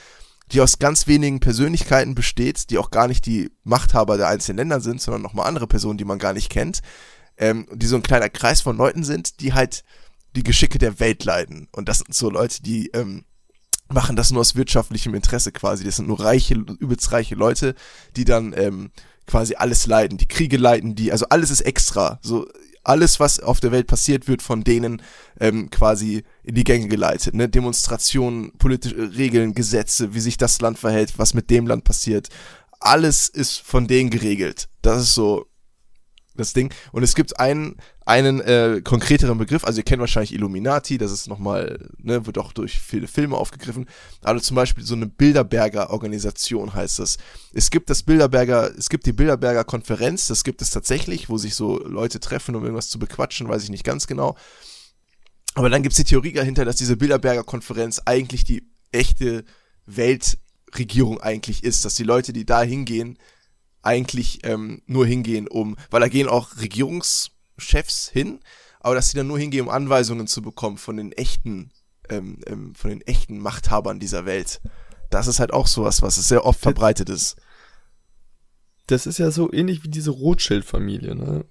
die aus ganz wenigen Persönlichkeiten besteht, die auch gar nicht die Machthaber der einzelnen Länder sind, sondern nochmal andere Personen, die man gar nicht kennt, ähm, die so ein kleiner Kreis von Leuten sind, die halt die Geschicke der Welt leiden. Und das sind so Leute, die ähm, machen das nur aus wirtschaftlichem Interesse quasi. Das sind nur reiche, übelst reiche Leute, die dann ähm, quasi alles leiden, die Kriege leiten, die, also alles ist extra. So alles, was auf der Welt passiert, wird von denen ähm, quasi in die Gänge geleitet. Ne? Demonstrationen, politische Regeln, Gesetze, wie sich das Land verhält, was mit dem Land passiert. Alles ist von denen geregelt. Das ist so das Ding. Und es gibt einen, einen äh, konkreteren Begriff, also ihr kennt wahrscheinlich Illuminati, das ist nochmal, ne, wird auch durch viele Filme aufgegriffen, aber zum Beispiel so eine Bilderberger Organisation heißt das. Es gibt das Bilderberger, es gibt die Bilderberger Konferenz, das gibt es tatsächlich, wo sich so Leute treffen, um irgendwas zu bequatschen, weiß ich nicht ganz genau. Aber dann gibt es die Theorie dahinter, dass diese Bilderberger Konferenz eigentlich die echte Weltregierung eigentlich ist, dass die Leute, die da hingehen, eigentlich ähm, nur hingehen, um, weil da gehen auch Regierungschefs hin, aber dass sie dann nur hingehen, um Anweisungen zu bekommen von den echten, ähm, ähm, von den echten Machthabern dieser Welt. Das ist halt auch sowas, was sehr oft verbreitet ist. Das ist ja so ähnlich wie diese Rothschild-Familie, ne?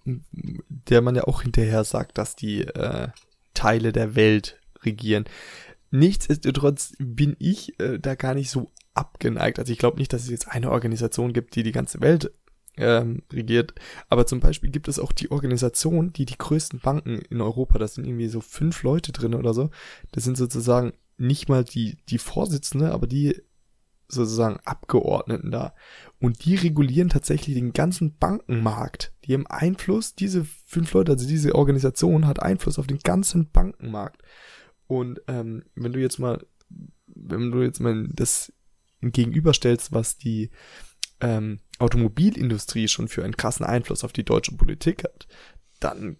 Der man ja auch hinterher sagt, dass die äh, Teile der Welt regieren. Nichtsdestotrotz bin ich äh, da gar nicht so abgeneigt. Also ich glaube nicht, dass es jetzt eine Organisation gibt, die die ganze Welt ähm, regiert. Aber zum Beispiel gibt es auch die Organisation, die die größten Banken in Europa, das sind irgendwie so fünf Leute drin oder so. Das sind sozusagen nicht mal die, die Vorsitzende, aber die sozusagen Abgeordneten da. Und die regulieren tatsächlich den ganzen Bankenmarkt. Die haben Einfluss, diese fünf Leute, also diese Organisation hat Einfluss auf den ganzen Bankenmarkt. Und ähm, wenn du jetzt mal, wenn du jetzt mal das gegenüberstellst, was die ähm, Automobilindustrie schon für einen krassen Einfluss auf die deutsche Politik hat, dann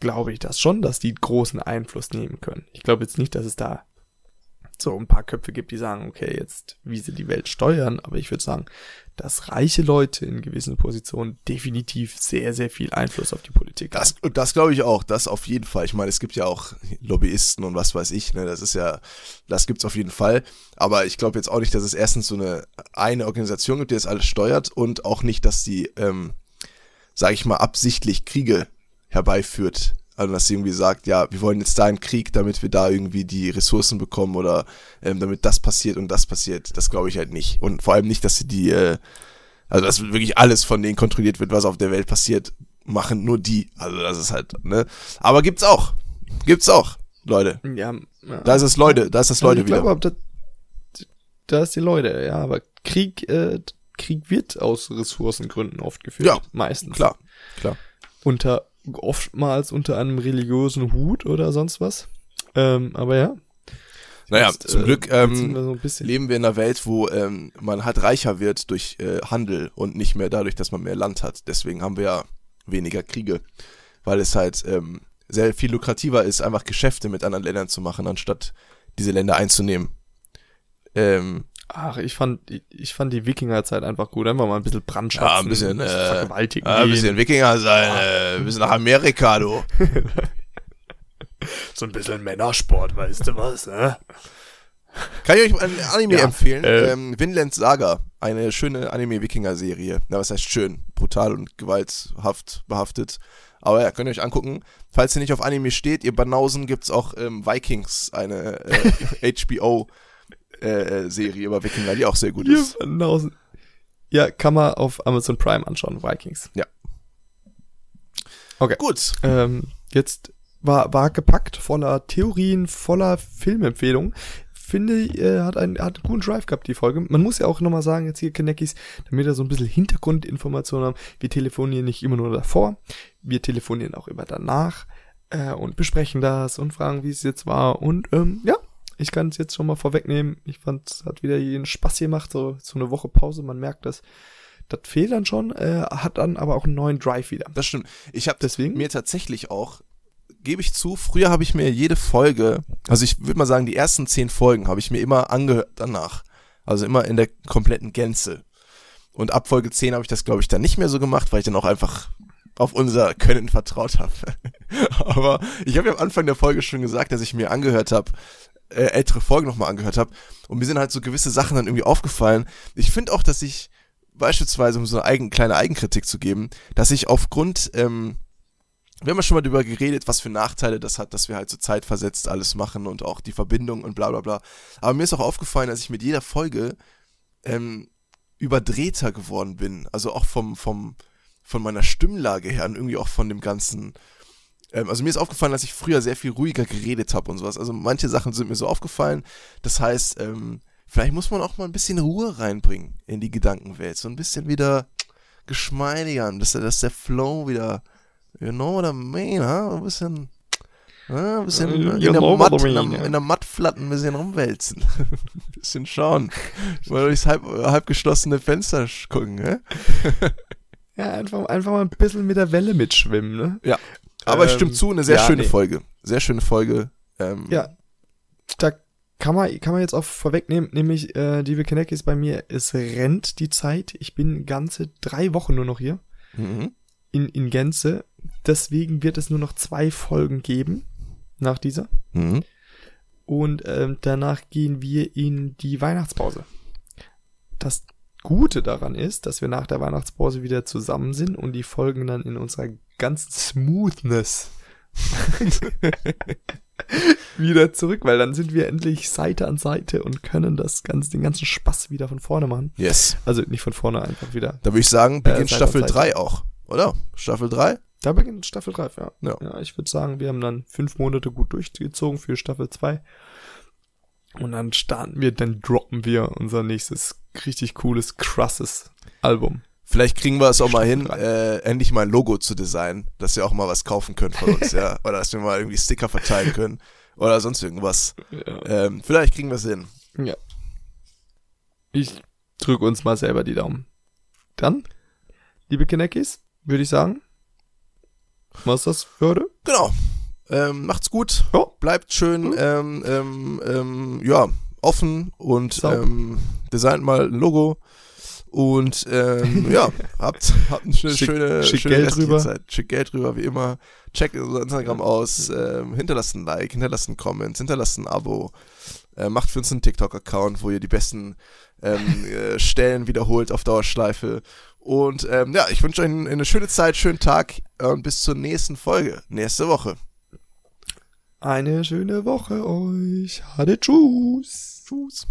glaube ich das schon, dass die großen Einfluss nehmen können. Ich glaube jetzt nicht, dass es da so ein paar Köpfe gibt, die sagen, okay, jetzt wie sie die Welt steuern, aber ich würde sagen, dass reiche Leute in gewissen Positionen definitiv sehr, sehr viel Einfluss auf die Politik das, haben. Das glaube ich auch, das auf jeden Fall. Ich meine, es gibt ja auch Lobbyisten und was weiß ich, ne, das ist ja, das gibt's auf jeden Fall. Aber ich glaube jetzt auch nicht, dass es erstens so eine, eine Organisation gibt, die das alles steuert und auch nicht, dass die, ähm, sage ich mal, absichtlich Kriege herbeiführt also dass sie irgendwie sagt, ja, wir wollen jetzt da einen Krieg, damit wir da irgendwie die Ressourcen bekommen oder ähm, damit das passiert und das passiert. Das glaube ich halt nicht. Und vor allem nicht, dass sie die, äh, also dass wirklich alles von denen kontrolliert wird, was auf der Welt passiert, machen nur die. Also das ist halt, ne? Aber gibt's auch. Gibt's auch, Leute. Ja, ja. Da ist es Leute, da ist das Leute also wieder. Glaube, da, da ist die Leute, ja, aber Krieg, äh, Krieg wird aus Ressourcengründen oft geführt. Ja, meistens. Klar, klar. Unter oftmals unter einem religiösen Hut oder sonst was. Ähm, aber ja. Naja, jetzt, zum äh, Glück ähm, wir so leben wir in einer Welt, wo ähm, man halt reicher wird durch äh, Handel und nicht mehr dadurch, dass man mehr Land hat. Deswegen haben wir ja weniger Kriege, weil es halt ähm, sehr viel lukrativer ist, einfach Geschäfte mit anderen Ländern zu machen, anstatt diese Länder einzunehmen. Ähm, Ach, ich fand, ich fand die Wikingerzeit einfach gut. Einfach mal ein bisschen Brandschatzen. Ja, ein bisschen, äh, vergewaltigen. Ja, ein bisschen Wikinger sein, äh, ein bisschen nach Amerika, du. so ein bisschen Männersport, weißt du was, ne? Kann ich euch ein Anime ja, empfehlen? Äh, ähm, Vinland Saga. Eine schöne Anime-Wikinger-Serie. Na, was heißt schön? Brutal und gewalthaft behaftet. Aber ja, könnt ihr euch angucken. Falls ihr nicht auf Anime steht, ihr Banausen, gibt's auch ähm, Vikings, eine äh, HBO- äh, äh, Serie über Wikinger, die auch sehr gut ist. Ja, kann man auf Amazon Prime anschauen, Vikings. Ja. Okay. Gut. Ähm, jetzt war, war gepackt voller Theorien, voller Filmempfehlungen. Finde, äh, hat, einen, hat einen guten Drive gehabt, die Folge. Man muss ja auch nochmal sagen, jetzt hier Kineckies, damit wir so ein bisschen Hintergrundinformationen haben. Wir telefonieren nicht immer nur davor, wir telefonieren auch immer danach äh, und besprechen das und fragen, wie es jetzt war. Und ähm, ja, ich kann es jetzt schon mal vorwegnehmen. Ich fand, es hat wieder jeden Spaß gemacht, so, so eine Woche Pause. Man merkt das. Das fehlt dann schon, äh, hat dann aber auch einen neuen Drive wieder. Das stimmt. Ich habe deswegen mir tatsächlich auch, gebe ich zu, früher habe ich mir jede Folge, also ich würde mal sagen, die ersten zehn Folgen habe ich mir immer angehört danach. Also immer in der kompletten Gänze. Und ab Folge 10 habe ich das, glaube ich, dann nicht mehr so gemacht, weil ich dann auch einfach auf unser Können vertraut habe. Aber ich habe ja am Anfang der Folge schon gesagt, dass ich mir angehört habe, äh, ältere Folgen nochmal angehört habe. Und mir sind halt so gewisse Sachen dann irgendwie aufgefallen. Ich finde auch, dass ich beispielsweise, um so eine eigen, kleine Eigenkritik zu geben, dass ich aufgrund, ähm, wir haben ja schon mal darüber geredet, was für Nachteile das hat, dass wir halt so zeitversetzt alles machen und auch die Verbindung und bla bla bla. Aber mir ist auch aufgefallen, dass ich mit jeder Folge ähm, überdrehter geworden bin. Also auch vom, vom, von meiner Stimmlage her und irgendwie auch von dem ganzen, ähm, also mir ist aufgefallen, dass ich früher sehr viel ruhiger geredet habe und sowas. Also manche Sachen sind mir so aufgefallen. Das heißt, ähm, vielleicht muss man auch mal ein bisschen Ruhe reinbringen in die Gedankenwelt. So ein bisschen wieder geschmeidigern, dass, dass der Flow wieder, you know what I mean, huh? ein bisschen, ja, ein bisschen uh, in, der Matt, in, der, in der Mattflatten ein bisschen rumwälzen. ein bisschen schauen. Mal durchs halb, halb geschlossene Fenster gucken, hä? ja, einfach, einfach mal ein bisschen mit der Welle mitschwimmen, ne? Ja. Aber ähm, ich stimme zu, eine sehr ja, schöne nee. Folge. Sehr schöne Folge. Ähm, ja. Da kann man, kann man jetzt auch vorwegnehmen, nämlich, äh, liebe Kanekis, bei mir, es rennt die Zeit. Ich bin ganze drei Wochen nur noch hier. Mhm. In, in Gänze. deswegen wird es nur noch zwei Folgen geben nach dieser. Mhm. Und ähm, danach gehen wir in die Weihnachtspause. Das Gute daran ist, dass wir nach der Weihnachtspause wieder zusammen sind und die Folgen dann in unserer ganzen Smoothness wieder zurück, weil dann sind wir endlich Seite an Seite und können das ganz, den ganzen Spaß wieder von vorne machen. Yes. Also nicht von vorne, einfach wieder. Da würde ich sagen, beginnt an Staffel Seite. 3 auch, oder? Staffel 3? Da beginnt Staffel 3, ja. Ja. Ja, ich würde sagen, wir haben dann fünf Monate gut durchgezogen für Staffel 2. Und dann starten wir, dann droppen wir unser nächstes richtig cooles, krasses Album. Vielleicht kriegen wir es auch mal hin, äh, endlich mal ein Logo zu designen, dass ihr auch mal was kaufen könnt von uns, ja. Oder dass wir mal irgendwie Sticker verteilen können. Oder sonst irgendwas. Ja. Ähm, vielleicht kriegen wir es hin. ja. Ich drücke uns mal selber die Daumen. Dann, liebe Kineckies, würde ich sagen, was das für heute? Genau. Ähm, macht's gut. Ja. Bleibt schön, ähm, ähm, ähm, ja, offen und Sauber. ähm, designt mal ein Logo. Und ja, habt, habt eine schöne, Schick- schöne, schick schöne Geld rüber. Zeit. Schickt Geld rüber, wie immer. Checkt unser Instagram aus, hinterlasst ein Like, hinterlasst einen Comment, hinterlasst ein Abo. Äh, macht für uns einen TikTok-Account, wo ihr die besten ähm, äh, Stellen wiederholt auf Dauerschleife. Und ähm, ja, ich wünsche euch eine eine schöne Zeit, schönen Tag äh, und bis zur nächsten Folge, nächste Woche. Eine schöne Woche euch. Hade tschüss. Tschüss.